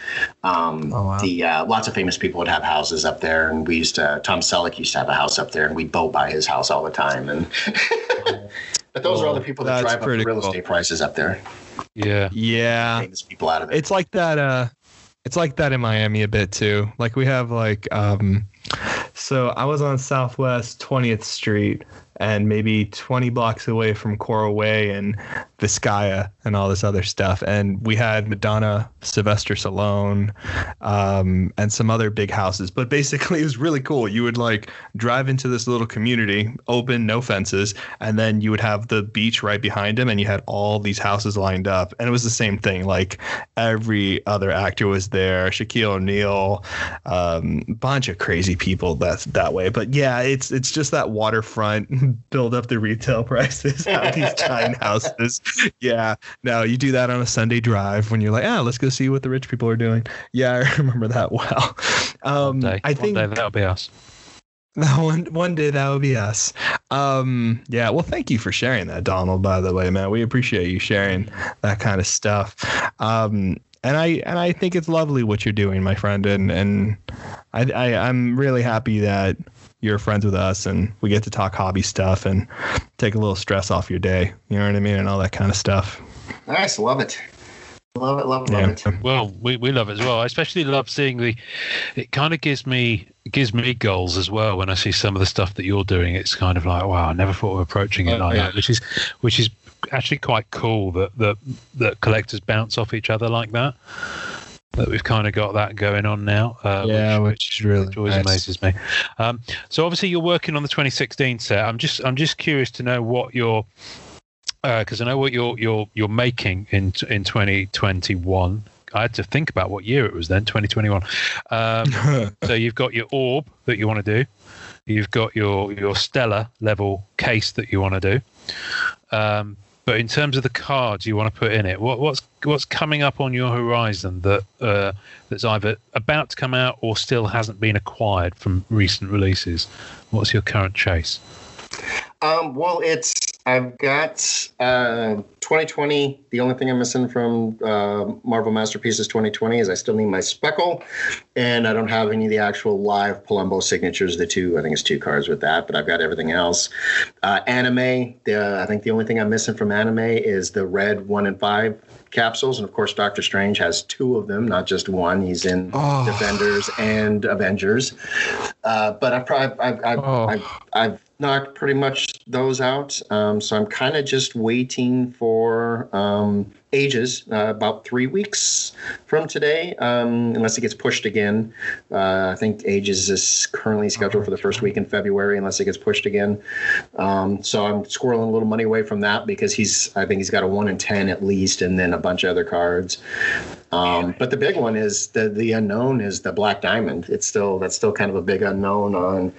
Um, oh, wow. The uh, lots of famous people would have houses up there, and we used to. Tom Selleck used to have a house up there, and we boat by his house all the time. And but those are all the people that drive up the real cool. estate prices up there. Yeah. Yeah. Famous people out of it. It's like that. Uh, it's like that in Miami a bit too. Like we have like um so I was on Southwest 20th Street and maybe 20 blocks away from Coral Way and Vizcaya and all this other stuff. And we had Madonna, Sylvester Stallone, um, and some other big houses. But basically, it was really cool. You would like drive into this little community, open, no fences, and then you would have the beach right behind him, and you had all these houses lined up. And it was the same thing. Like every other actor was there, Shaquille O'Neal, um, bunch of crazy people that's that way. But yeah, it's it's just that waterfront build up the retail prices, have these giant houses. Yeah. No, you do that on a Sunday drive when you're like, ah, let's go see what the rich people are doing. Yeah, I remember that well. Um, day, I think that'll be us. One one day that will be us. Um, yeah. Well, thank you for sharing that, Donald. By the way, man, we appreciate you sharing that kind of stuff. Um, and I and I think it's lovely what you're doing, my friend. And and I, I I'm really happy that you're friends with us and we get to talk hobby stuff and take a little stress off your day. You know what I mean? And all that kind of stuff. Nice. Love it. Love it, love it, love it. Well, we, we love it as well. I especially love seeing the. It kind of gives me gives me goals as well when I see some of the stuff that you're doing. It's kind of like, wow, I never thought of approaching it oh, like yeah. that, which is which is actually quite cool that that that collectors bounce off each other like that that we've kind of got that going on now. Uh, yeah, which, which, really which always nice. amazes me. Um, so obviously you're working on the 2016 set. I'm just I'm just curious to know what you're because uh, I know what you're you're you're making in in 2021. I had to think about what year it was then, 2021. Um, so you've got your orb that you want to do. You've got your your stellar level case that you want to do. Um, but in terms of the cards you want to put in it, what, what's what's coming up on your horizon that uh, that's either about to come out or still hasn't been acquired from recent releases? What's your current chase? Um, well, it's I've got uh, 2020. The only thing I'm missing from uh, Marvel Masterpieces 2020 is I still need my Speckle, and I don't have any of the actual live Palumbo signatures. The two, I think it's two cards with that, but I've got everything else. Uh, anime. The, I think the only thing I'm missing from anime is the red one and five capsules, and of course, Doctor Strange has two of them, not just one. He's in oh. Defenders and Avengers. Uh, but I've, I've, I've, oh. I've, I've knocked pretty much those out. Um, so I'm kind of just waiting for um, ages uh, about three weeks from today, um, unless it gets pushed again. Uh, I think ages is currently scheduled for the first week in February, unless it gets pushed again. Um, so I'm squirreling a little money away from that because he's, I think he's got a one in ten at least, and then a bunch of other cards. Um, but the big one is the the unknown is the black diamond. It's still that's still kind of a big unknown on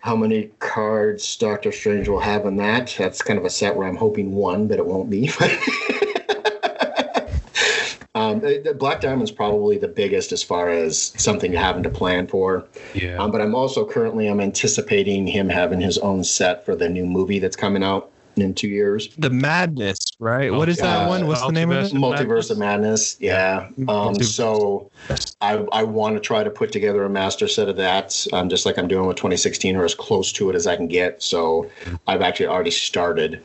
how many cards Doctor Strange will have in that. That's kind of a set where I'm hoping one, but it won't be. Um, Black Diamond's probably the biggest as far as something having to plan for. Yeah. Um, but I'm also currently I'm anticipating him having his own set for the new movie that's coming out in two years. The Madness, right? what is that yeah. one? What's the name of it? Multiverse of Madness. Yeah. Um, so I, I want to try to put together a master set of that, um, just like I'm doing with 2016 or as close to it as I can get. So I've actually already started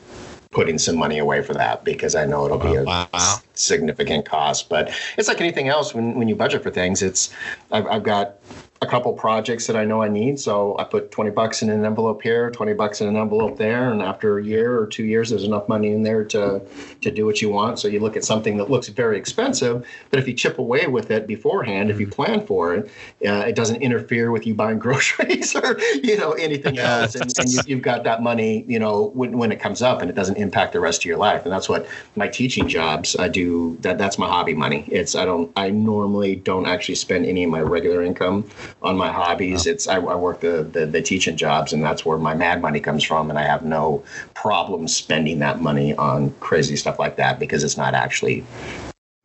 putting some money away for that because I know it'll be a wow. significant cost. But it's like anything else when, when you budget for things, it's I've, I've got a couple projects that I know I need. So I put 20 bucks in an envelope here, 20 bucks in an envelope there. And after a year or two years, there's enough money in there to, to do what you want. So you look at something that looks very expensive, but if you chip away with it beforehand, if you plan for it, uh, it doesn't interfere with you buying groceries or, you know, anything else. And, and you, you've got that money, you know, when, when it comes up and it doesn't impact the rest of your life. And that's what my teaching jobs, I do that. That's my hobby money. It's, I don't, I normally don't actually spend any of my regular income on my hobbies. It's I, I work the, the, the teaching jobs, and that's where my mad money comes from. And I have no problem spending that money on crazy stuff like that because it's not actually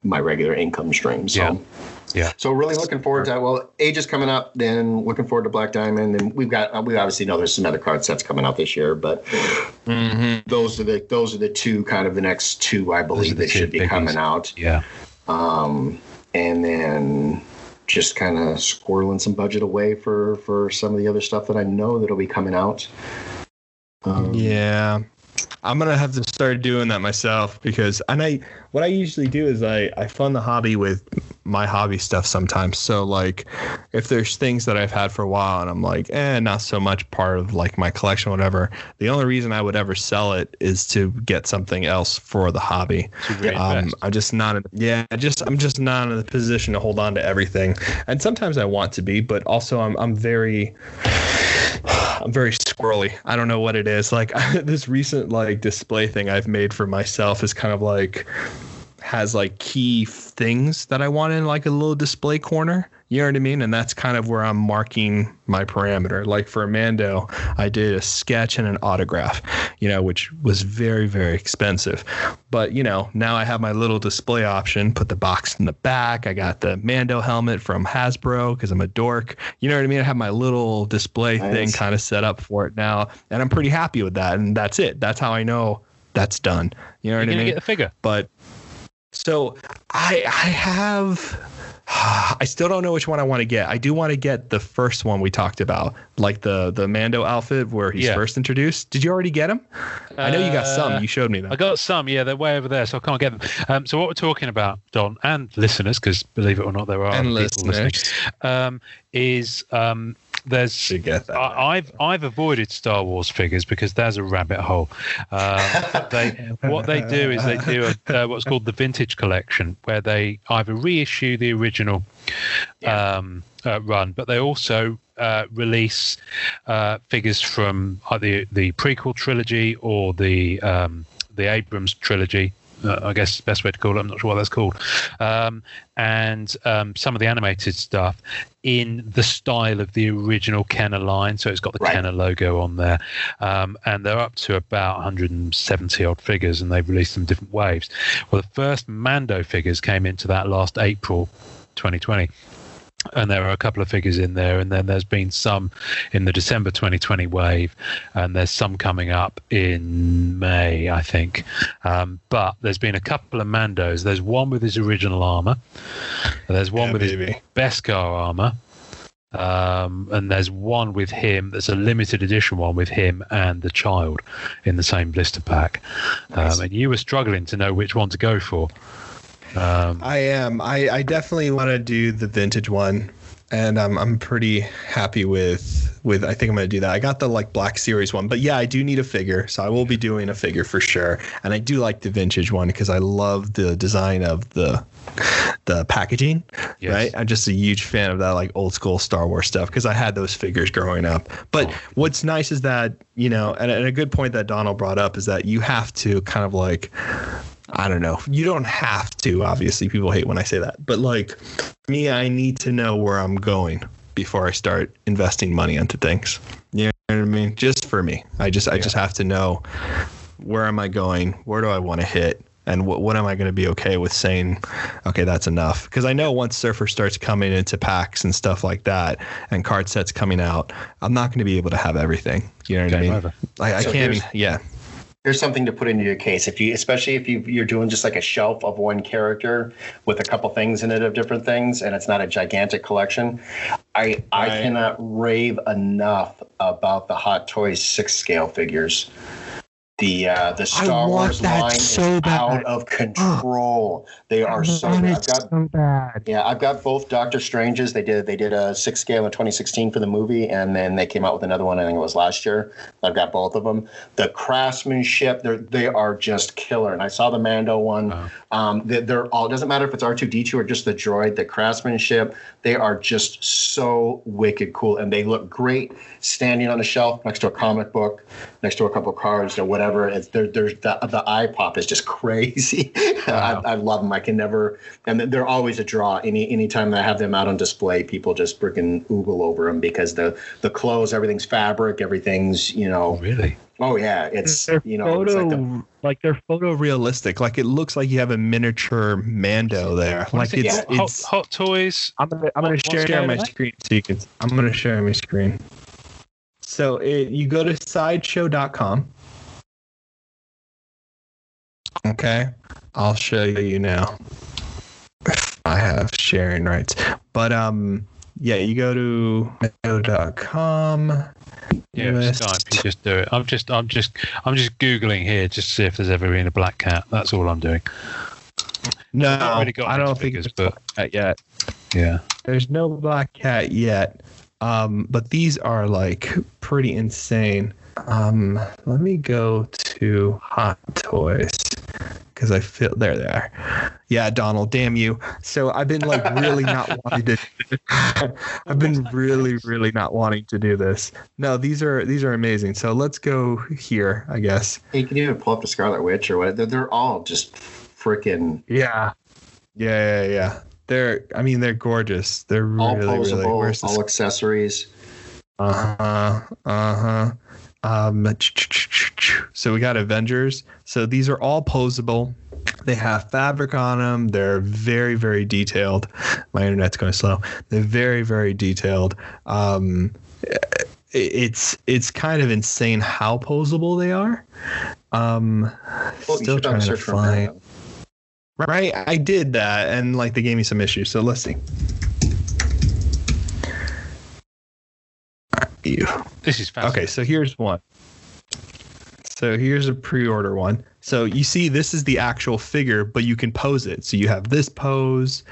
my regular income stream. So. Yeah. Yeah. So really looking forward to that. well, Age is coming up. Then looking forward to Black Diamond, and we've got we obviously know there's some other card sets coming out this year, but Mm-hmm. those are the those are the two kind of the next two I believe that should be biggies. coming out. Yeah. Um, and then just kind of squirreling some budget away for for some of the other stuff that I know that'll be coming out. Um, Yeah. I'm gonna have to start doing that myself because and I what I usually do is I I fund the hobby with my hobby stuff sometimes. So like if there's things that I've had for a while and I'm like, eh, not so much part of like my collection, whatever. The only reason I would ever sell it is to get something else for the hobby. Um. I'm just not in, yeah, I just I'm just not in the position to hold on to everything. And sometimes I want to be, but also I'm I'm very I'm very squirrely. I don't know what it is. Like this recent like display thing I've made for myself is kind of like has like key things that I want in like a little display corner. You know what I mean? And that's kind of where I'm marking my parameter. Like for Mando, I did a sketch and an autograph, you know, which was very, very expensive. But, you know, now I have my little display option, put the box in the back. I got the Mando helmet from Hasbro because I'm a dork. You know what I mean? I have my little display thing kind of set up for it now. And I'm pretty happy with that. And that's it. That's how I know that's done. You know You're what I mean? get the figure. but so I I have I still don't know which one I want to get. I do want to get the first one we talked about, like the the Mando outfit where he's Yeah. first introduced. Did you already get him? I know you got Uh, some. You showed me them. I got some, yeah, they're way over there, so I can't get them. Um, so what we're talking about, Don, and listeners, because believe it or not, there are and other people listening, listeners um, is um, there's. I, I've I've avoided Star Wars figures because there's a rabbit hole. Um, they what they do is they do a, uh, what's called the vintage collection, where they either reissue the original um, uh, run, but they also uh, release uh, figures from either the prequel trilogy or the um, the Abrams trilogy. Uh, I guess the best way to call it. I'm not sure what that's called. Um, and um, some of the animated stuff in the style of the original Kenner line. So it's got the Right. Kenner logo on there. Um, and they're up to about 170 odd figures, and they've released them in different waves. Well, the first Mando figures came into that last April 2020 and there are a couple of figures in there. And then there's been some in the december 2020 wave. And there's some coming up in may i think. Um, but there's been a couple of mandos. There's one with his original armor. There's one Yeah, with his baby. beskar armor. Um, and there's one with him. That's a limited edition one with him and the child in the same blister pack. Nice. um, and you were struggling to know which one to go for um, I am. I, I definitely want to do the vintage one and I'm I'm pretty happy with with. I think I'm gonna do that. I got the like Black Series one, but yeah, I do need a figure, so I will be doing a figure for sure. And I do like the vintage one because I love the design of the the packaging. Yes. Right, I'm just a huge fan of that like old school Star Wars stuff because I had those figures growing up. But what's nice is that you know, and, and a good point that Donald brought up is that you have to kind of like I don't know. You don't have to, obviously. People hate when I say that. But like me, I need to know where I'm going before I start investing money into things. You know what I mean? Just for me. I just I just have to know where am I going? Where do I want to hit? And what what am I going to be okay with saying, okay, that's enough? Because I know once Surfer starts coming into packs and stuff like that, and card sets coming out, I'm not going to be able to have everything. You know what I mean? over. I, I So can't. here's- Even, yeah. Here's something to put into your case. If you, especially if you, you're doing just like a shelf of one character with a couple things in it of different things, and it's not a gigantic collection, I I cannot rave enough about the Hot Toys six scale figures. The uh, the Star want Wars that line so is bad. out of control. They are so. good. I've got so bad. yeah, I've got both Doctor Stranges. They did they did a six scale in 2016 for the movie, and then they came out with another one. I think it was last year. I've got both of them. The craftsmanship, they they are just killer. And I saw the Mando one. Wow. Um, they, they're all. It doesn't matter if it's R2D2 or just the droid. The craftsmanship, they are just so wicked cool, and they look great standing on a shelf next to a comic book, next to a couple of cards or whatever. It's there. There's the the eye pop is just crazy. Wow. I, I love them. I can never, and they're always a draw. Any anytime that I have them out on display, people just freaking oogle over them because the the clothes, everything's fabric, everything's you know. Oh, really? Oh yeah, it's they're you know, photo like like, the, they're photorealistic. Like it looks like you have a miniature Mando there. Like is it? it's hot, hot, it's. hot toys. I'm gonna I'm gonna share share my screen so you can. I'm gonna share my screen. So it, you go to sideshow.com. Okay, I'll show you now. I have sharing rights, but um, yeah, you go to sideshow.com. Yeah, US. Skype. You just do it. I'm just, I'm just, I'm just googling here just to see if there's ever been a black cat. That's all I'm doing. No, really I don't think figures, but- but yet. Yeah. There's no black cat yet, um, but these are like pretty insane. Um, let me go to Hot Toys because I feel there they are. Yeah, Donald, damn you. So I've been like really not wanting to. I've been really, really not wanting to do this. No, these are these are amazing. So let's go here, I guess. you can even pull up the Scarlet Witch or what. They're, they're all just freaking Yeah, yeah, yeah, yeah. They're, I mean, they're gorgeous. They're all really, really. posable, Where's the all accessories. Uh huh. Uh huh. Um, so we got Avengers. So these are all posable. They have fabric on them. They're very, very detailed. My internet's going slow. They're very, very detailed. Um, it's it's kind of insane how posable they are. Um, Well, still trying to search for find. Them. Right, I did that, and like they gave me some issues. So let's see. You. This is fascinating. Okay, so here's one. So here's a pre-order one. So you see, this is the actual figure, but you can pose it. So you have this pose.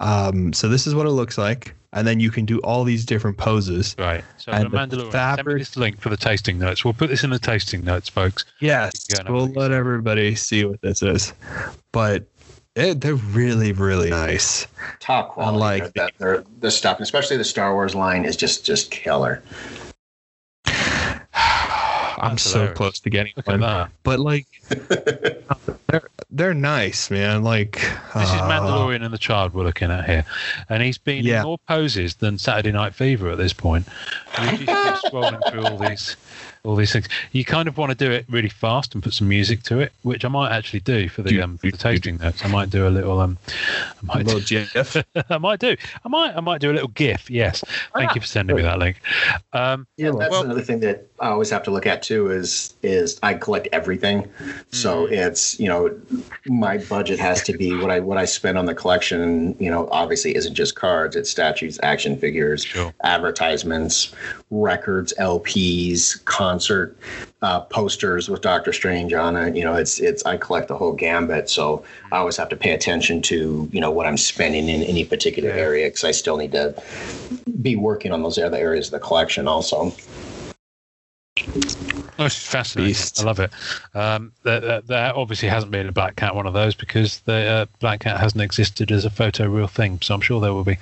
Um, so this is what it looks like, and then you can do all these different poses. Right. So And the the Mandalorian. Send me this link for the tasting notes. We'll put this in the tasting notes, folks. Yes, Yeah, we'll please. let everybody see what this is. But it, they're really, really nice. Top quality. Unlike- that, they're, the stuff, and especially the Star Wars line, is just just killer. I'm That's so hilarious. close to getting Look one, that. but like, they're they're nice, man. Like This is uh, Mandalorian and the child we're looking at here, and he's been Yeah. in more poses than Saturday Night Fever at this point. And you just keep scrolling through all these, all these things. You kind of want to do it really fast and put some music to it, which I might actually do for the um, for the tasting notes. I might do a little um, I a might little do, GIF. I might do, I might I might do a little GIF. Yes, thank you for sending me that link. Um, Yeah, that's Well- another thing that I always have to look at too. Is is I collect everything, so Mm-hmm. it's you know my budget has to be what I what I spend on the collection. You know, obviously isn't just cards; it's statues, action figures, Sure. advertisements, records, LPs, concert uh, posters with Doctor Strange on it. You know, it's it's I collect the whole gambit, so I always have to pay attention to you know what I'm spending in any particular area because I still need to be working on those other areas of the collection also. Oh, it's fascinating. Beast. I love it. Um, there, there, obviously hasn't been a Black Cat one of those because the uh, Black Cat hasn't existed as a photo real thing. So I'm sure there will be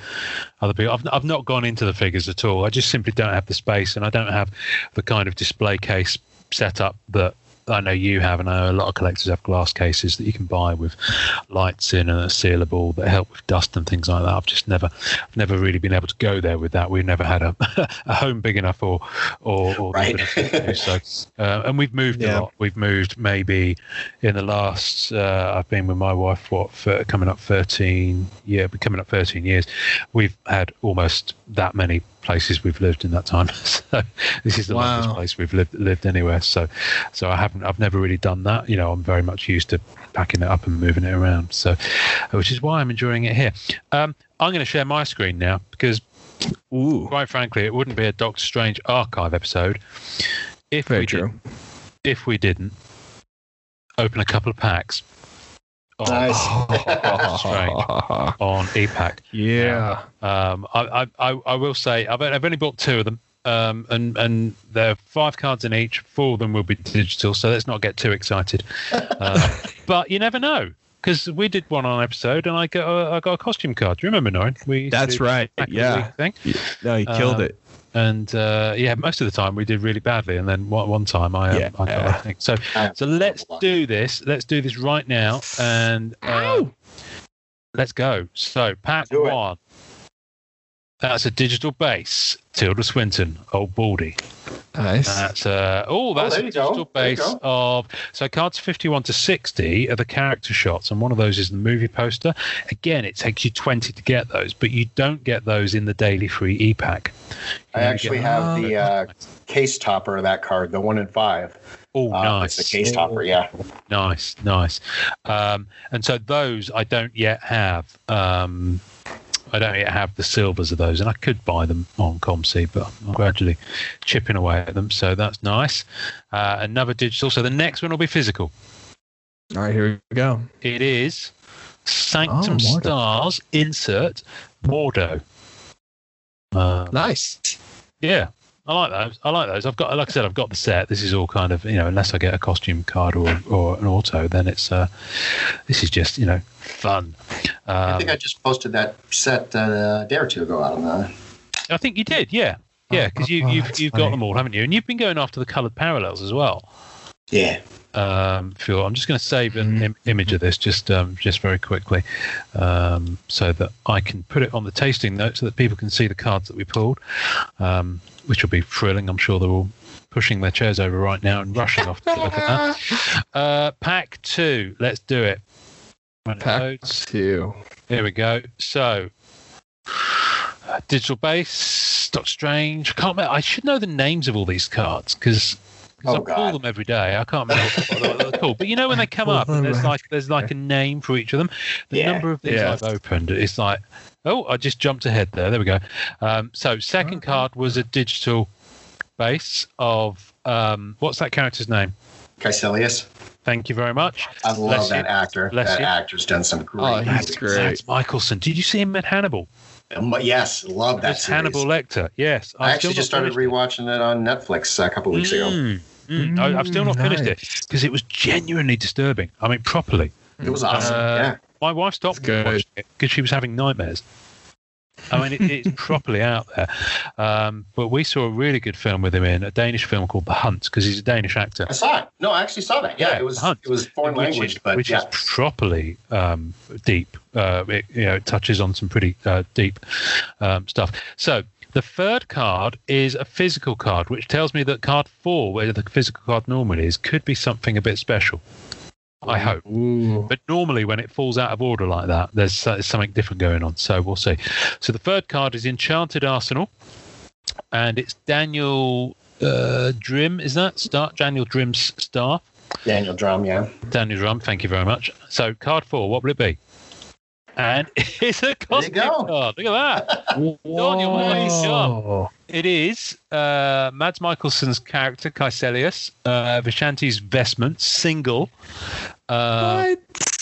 other people. I've, I've not gone into the figures at all. I just simply don't have the space and I don't have the kind of display case setup that I know you have, and I know a lot of collectors have glass cases that you can buy with lights in and a sealable that help with dust and things like that. I've just never, I've never really been able to go there with that. We've never had a, a home big enough or or, or Right. enough to do so. Uh, and we've moved Yeah. a lot. We've moved maybe in the last. Uh, I've been with my wife what for coming up thirteen. Yeah, coming up thirteen years. We've had almost that many places we've lived in that time. So this is the Wow. longest place we've lived lived anywhere. So so I haven't. I've never really done that. You know, I'm very much used to packing it up and moving it around. So, which is why I'm enjoying it here. Um, I'm going to share my screen now because, Ooh, quite frankly, it wouldn't be a Doctor Strange archive episode if very we true. didn't, if we didn't open a couple of packs. On, Nice. On e-Pack. yeah. Um, I, I, I, I will say I've, I've only bought two of them, um, and and there are five cards in each. Four of them will be digital, so let's not get too excited. Uh, but you never know because we did one on episode, and I got a, I got a costume card. Do you remember, Norrin? We That's right. back of the Yeah. week thing. No, you killed Um, it. And uh, yeah, most of the time we did really badly, and then one, one time I, um, Yeah. I got, I think so. So let's do this. Let's do this right now, and uh, let's go. So pack Do it. one. That's a digital base. Tilda Swinton, old baldy. Nice. That's uh oh, that's there a you go. digital There base of so cards fifty-one to sixty are the character shots, and one of those is the movie poster. Again, it takes you twenty to get those, but you don't get those in the daily free e-pack. I actually have the uh, case topper of that card, the one in five. Oh, Uh, nice. It's the case topper, yeah. Nice, nice. Um, and so those I don't yet have. Um, I don't yet have the silvers of those, and I could buy them on COMC, but I'm gradually chipping away at them. So that's nice. Uh, another digital. So the next one will be physical. All right, here we go. It is Sanctum Oh, Stars insert Mordo. Uh, Nice. yeah, I like those. I like those. I've got, like I said, I've got the set. This is all kind of, you know, unless I get a costume card or or an auto, then it's uh, this is just, you know, fun. I Um, think I just posted that set uh, a day or two ago out on the. I think you did, yeah, yeah, because you Oh, you've you've got them all, haven't you? And you've been going after the coloured parallels as well. Yeah. Um, Phil. I'm just going to save an. Im- image of this just um, just very quickly, um, so that I can put it on the tasting note, so that people can see the cards that we pulled, um, which will be thrilling. I'm sure they're all pushing their chairs over right now and rushing off to look at that. Uh, pack two. Let's do it. When Pack two. Here we go. So, uh, digital base, Doctor Strange. I can't remember. I should know the names of all these cards because Oh, I pull God. them every day. I can't remember what, what they're called. But you know when they come up, and there's like there's like a name for each of them. The Yeah. number of these Yeah. I've opened, it's like, oh, I just jumped ahead there. There we go. Um, so second card was a digital base of um, what's that character's name? Caecilius. Thank you very much. I love Bless that you. actor. Bless that you. actor's done some great. Oh, that's movies. great. Mads Mikkelsen. Did you see him at Hannibal? Um, yes, love that That's series. Hannibal Lecter. Yes, I I've actually just started finished it. rewatching it on Netflix a couple weeks ago. Mm, mm. I, I've still not finished it because it was genuinely disturbing. I mean, properly. It was awesome. Uh, yeah. My wife stopped watching it because she was having nightmares. I mean, it, it's properly out there. Um, but we saw a really good film with him in a Danish film called The Hunt because he's a Danish actor. I saw it. No, I actually saw that. Yeah, Yeah, it was Hunt. it was foreign which language, is, but which yeah. is properly um, deep. Uh, it, you know, it touches on some pretty uh, deep um, stuff. So the third card is a physical card, which tells me that card four, where the physical card normally is, could be something a bit special. I hope. Ooh. But normally, when it falls out of order like that, there's, uh, something different going on. So we'll see. So the third card is Enchanted Arsenal, and it's Daniel uh, Drim. Is that start Daniel Drim's staff? Daniel Drum, yeah. Daniel Drum, thank you very much. So, card four, what will it be? And it's a cosmic go. card. Look at that. Daniel, nice job. Whoa. It is uh, Mads Mikkelsen's character, Caecilius, uh, Vishanti's vestment, single uh,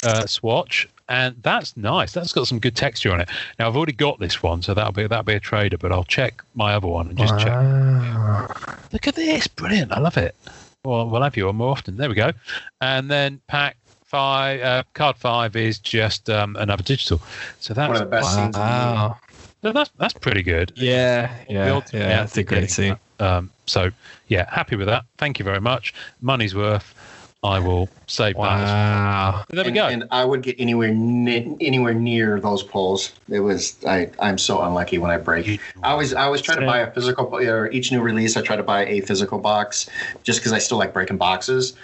uh, swatch. And that's nice. That's got some good texture on it. Now I've already got this one, so that'll be that'll be a trader. But I'll check my other one and just check. Look at this, brilliant! I love it. Well, we'll have you on more often. There we go. And then pack five, uh, card five is just um, another digital. So that's One of the best scenes. in the movie. Wow. so that's that's pretty good. Yeah, The yeah, yeah. That's a great scene. Um, so yeah, happy with that. Thank you very much. Money's worth. I will save that. Wow. There we go. and I would get anywhere ne- anywhere near those pulls. It was I I'm so unlucky when I break. I always I always try to buy a physical or each new release I try to buy a physical box just because I still like breaking boxes,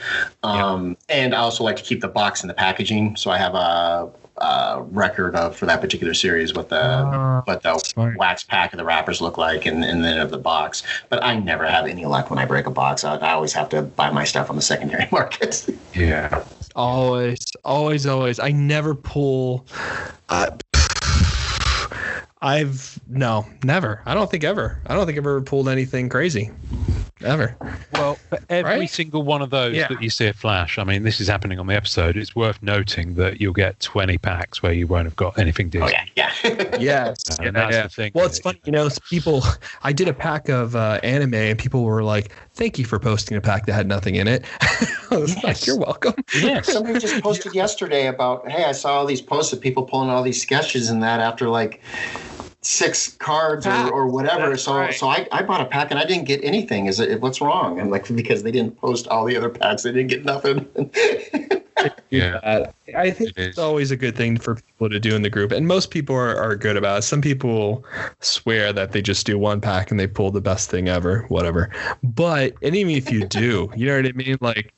um, and I also like to keep the box in the packaging. So I have a, a record of for that particular series what the Ah, what the smart. wax pack of the wrappers look like and, and then of the box. But I never have any luck when I break a box. I, I always have to buy my stuff on the secondary market. yeah. Always, always, always. I never pull. Uh, I've no, never. I don't think ever. I don't think I've ever pulled anything crazy, ever. Well, for every Right? single one of those Yeah. that you see a flash, I mean, this is happening on the episode. It's worth noting that you'll get 20 packs where you won't have got anything oh yeah, yeah. Yes, And that's the thing. Well, it's it, funny, you know. People, I did a pack of uh, anime, and people were like, "Thank you for posting a pack that had nothing in it." I was like, "You're welcome." Yes. Somebody just posted yesterday about, hey, I saw all these posts of people pulling all these sketches and that after like six cards or, or whatever. That's so right. so I, I bought a pack and I didn't get anything. Is it what's wrong? And like because they didn't post all the other packs, they didn't get nothing. Yeah. Uh, I think It is. it's always a good thing for people to do in the group, and most people are, are good about it. Some people swear that they just do one pack and they pull the best thing ever, whatever. But and even if you do, you know what I mean? Like,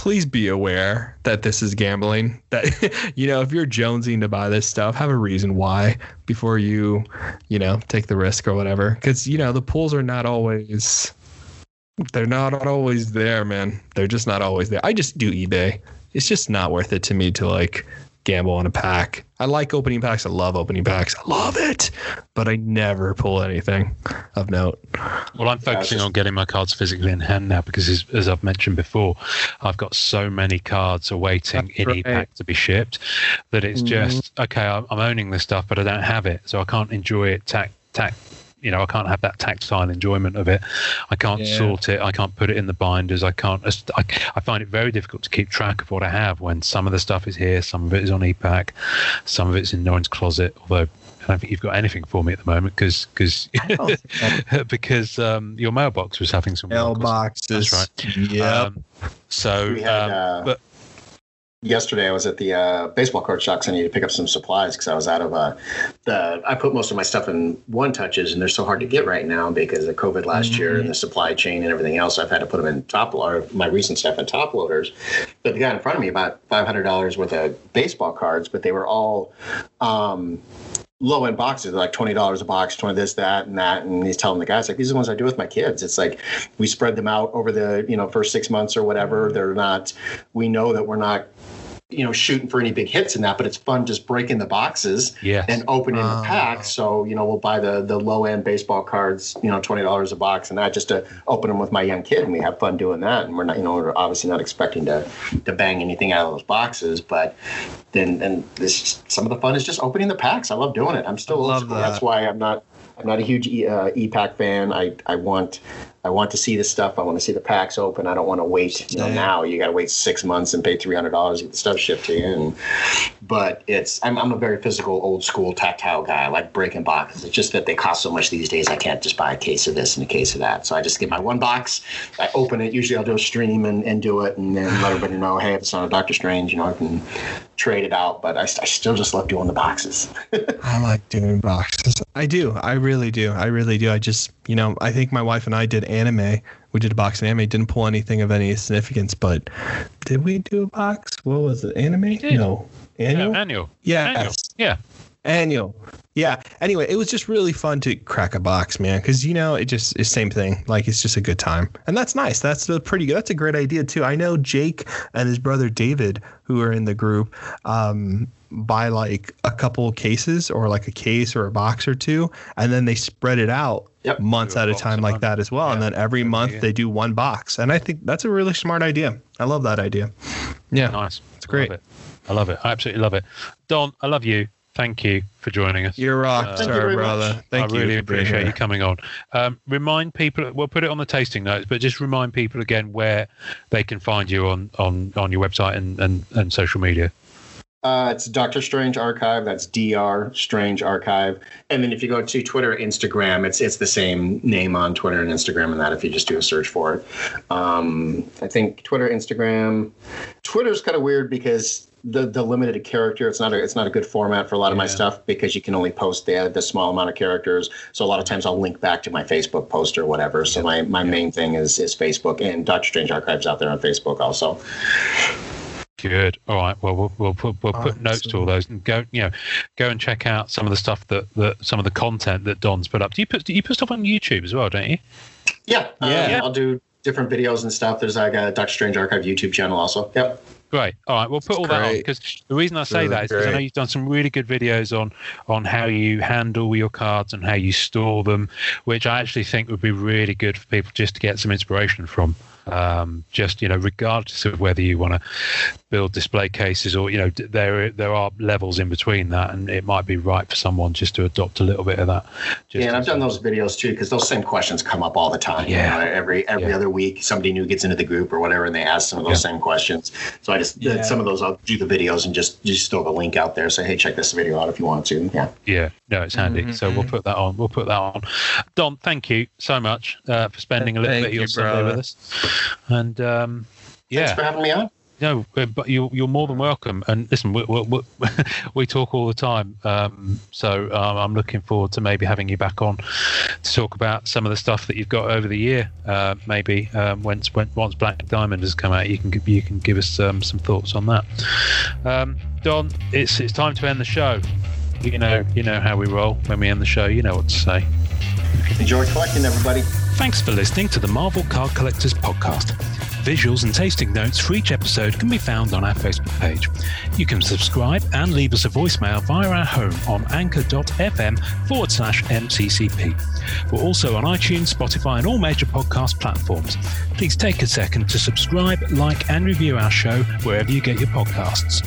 please be aware that this is gambling. That you know, if you're jonesing to buy this stuff, have a reason why before you, you know, take the risk or whatever. Because you know the pools are not always. They're not always there, man. They're just not always there. I just do eBay it's just not worth it to me to like gamble on a pack. I like opening packs. I love opening packs. I love it, but I never pull anything of note. Well, I'm focusing just- on getting my cards physically in hand now because, as, as I've mentioned before, I've got so many cards awaiting That's in right. e-pack to be shipped that it's Mhm. just okay. I'm, I'm owning this stuff, but I don't have it, so I can't enjoy it. Tac, tac. You know, I can't have that tactile enjoyment of it. I can't Yeah. sort it. I can't put it in the binders. I can't. I, I find it very difficult to keep track of what I have when some of the stuff is here, some of it is on e-pack, some of it's in Norrin's closet. Although I don't think you've got anything for me at the moment because because because um, your mailbox was having some Mailboxes. That's right. Yeah. Um, so, We had, um, uh, but yesterday I was at the uh, baseball card shop 'cause I needed to pick up some supplies because I was out of uh, the. I put most of my stuff in one touches, and they're so hard to get right now because of COVID last year and the supply chain and everything else. I've had to put them in top or my recent stuff in top loaders. But the guy in front of me about five hundred dollars worth of baseball cards, but they were all. Um, low end boxes, like twenty dollars a box, twenty this, that, and that. And he's telling the guys like these are the ones I do with my kids. It's like we spread them out over the you know first six months or whatever. Mm-hmm. They're not. We know that we're not you know shooting for any big hits in that, but it's fun just breaking the boxes yes, and opening Ah. the packs. So you know we'll buy the the low end baseball cards, you know twenty dollars a box, and that just to open them with my young kid, and we have fun doing that. And we're not you know we're obviously not expecting to to bang anything out of those boxes, but then and this some of the fun is just opening the packs. I love doing it. I'm still I love that. That's why I'm not I'm not a huge e, uh, e-pack fan. I I want I want to see the stuff. I want to see the packs open. I don't want to wait. You know, now you got to wait six months and pay three hundred dollars to get the stuff shipped to you. And but it's I'm, I'm a very physical, old school, tactile guy. I like breaking boxes. It's just that they cost so much these days. I can't just buy a case of this and a case of that. So I just get my one box. I open it. Usually I'll do a stream and, and do it, and then let everybody know, hey, if it's not a Doctor Strange, you know, I can trade it out. But I, I still just love doing the boxes. I like doing boxes. I do. I really do. I really do. I just, you know, I think my wife and I did anime. We did a box of anime. Didn't pull anything of any significance, but did we do a box? What was it? Anime? did. No. Yeah, Annual? annual. Yes. Annual. Yeah. Annual. Yeah. Anyway, it was just really fun to crack a box, man, because you know it just is same thing. Like it's just a good time, and that's nice. That's a pretty good. That's a great idea too. I know Jake and his brother David, who are in the group, um, buy like a couple cases or like a case or a box or two, and then they spread it out Yep. months at a time like month. that as well. And then every good month idea. they do one box, and I think that's a really smart idea. I love that idea. Yeah. Nice. It's great. I love it. I love it. I absolutely love it. Don, I love you. Thank you for joining us. You're a rock Uh, Thank you brother. much. Thank I you. really appreciate here. you coming on. Um, remind people, we'll put it on the tasting notes, but just remind people again where they can find you on, on, on your website and, and, and social media. Uh, it's Doctor Strange Archive. That's Dr. Strange Archive. And then if you go to Twitter, Instagram, it's it's the same name on Twitter and Instagram, and that if you just do a search for it. Um, I think Twitter, Instagram, Twitter's kind of weird because the the limited character. It's not a it's not a good format for a lot of my stuff because you can only post the the small amount of characters. So a lot of times I'll link back to my Facebook post or whatever. So my my main thing is is Facebook and Doctor Strange Archives out there on Facebook also. Good. All right. Well, we'll, we'll put we'll put notes to all those and go. You know, go and check out some of the stuff that, that some of the content that Don's put up. Do you put do you put stuff on YouTube as well? Don't you? Yeah, Yeah. um, I'll do different videos and stuff. There's like a Doctor Strange Archive YouTube channel also. Yep. Great. All right, we'll put all that on because the reason I say Really that is because I know you've done some really good videos on on how you handle your cards and how you store them, which I actually think would be really good for people just to get some inspiration from. Um, just you know, regardless of whether you want to build display cases or you know, there there are levels in between that, and it might be right for someone just to adopt a little bit of that. Just yeah, and I've done those videos too because those same questions come up all the time. you Yeah. know, every every Yeah. other week, somebody new gets into the group or whatever, and they ask some of those same questions. So I just Yeah. some of those I'll do the videos and just just throw the link out there. Say, hey, check this video out if you want to. Yeah. Yeah, no, it's handy. So we'll Mhm. put that on. We'll put that on. Don, thank you so much uh, for spending a little Thank bit of your you, Sunday brother. with us. And um, Thanks yeah, for having me on. no, uh, but you're you're more than welcome. And listen, we we, we, talk all the time. Um, so um, I'm looking forward to maybe having you back on to talk about some of the stuff that you've got over the year. Uh, maybe um, once when, once Black Diamond has come out, you can give- you can give us um, some thoughts on that. Um, Don, it's it's time to end the show. You know you know how we roll when we end the show. You know what to say. Enjoy collecting, everybody. Thanks for listening to the Marvel Card Collectors podcast. Visuals and tasting notes for each episode can be found on our Facebook page. You can subscribe and leave us a voicemail via our home on anchor.fm forward slash MCCP. We're also on iTunes, Spotify, and all major podcast platforms. Please take a second to subscribe, like, and review our show wherever you get your podcasts.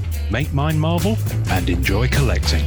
Make Mine Marvel, and enjoy collecting.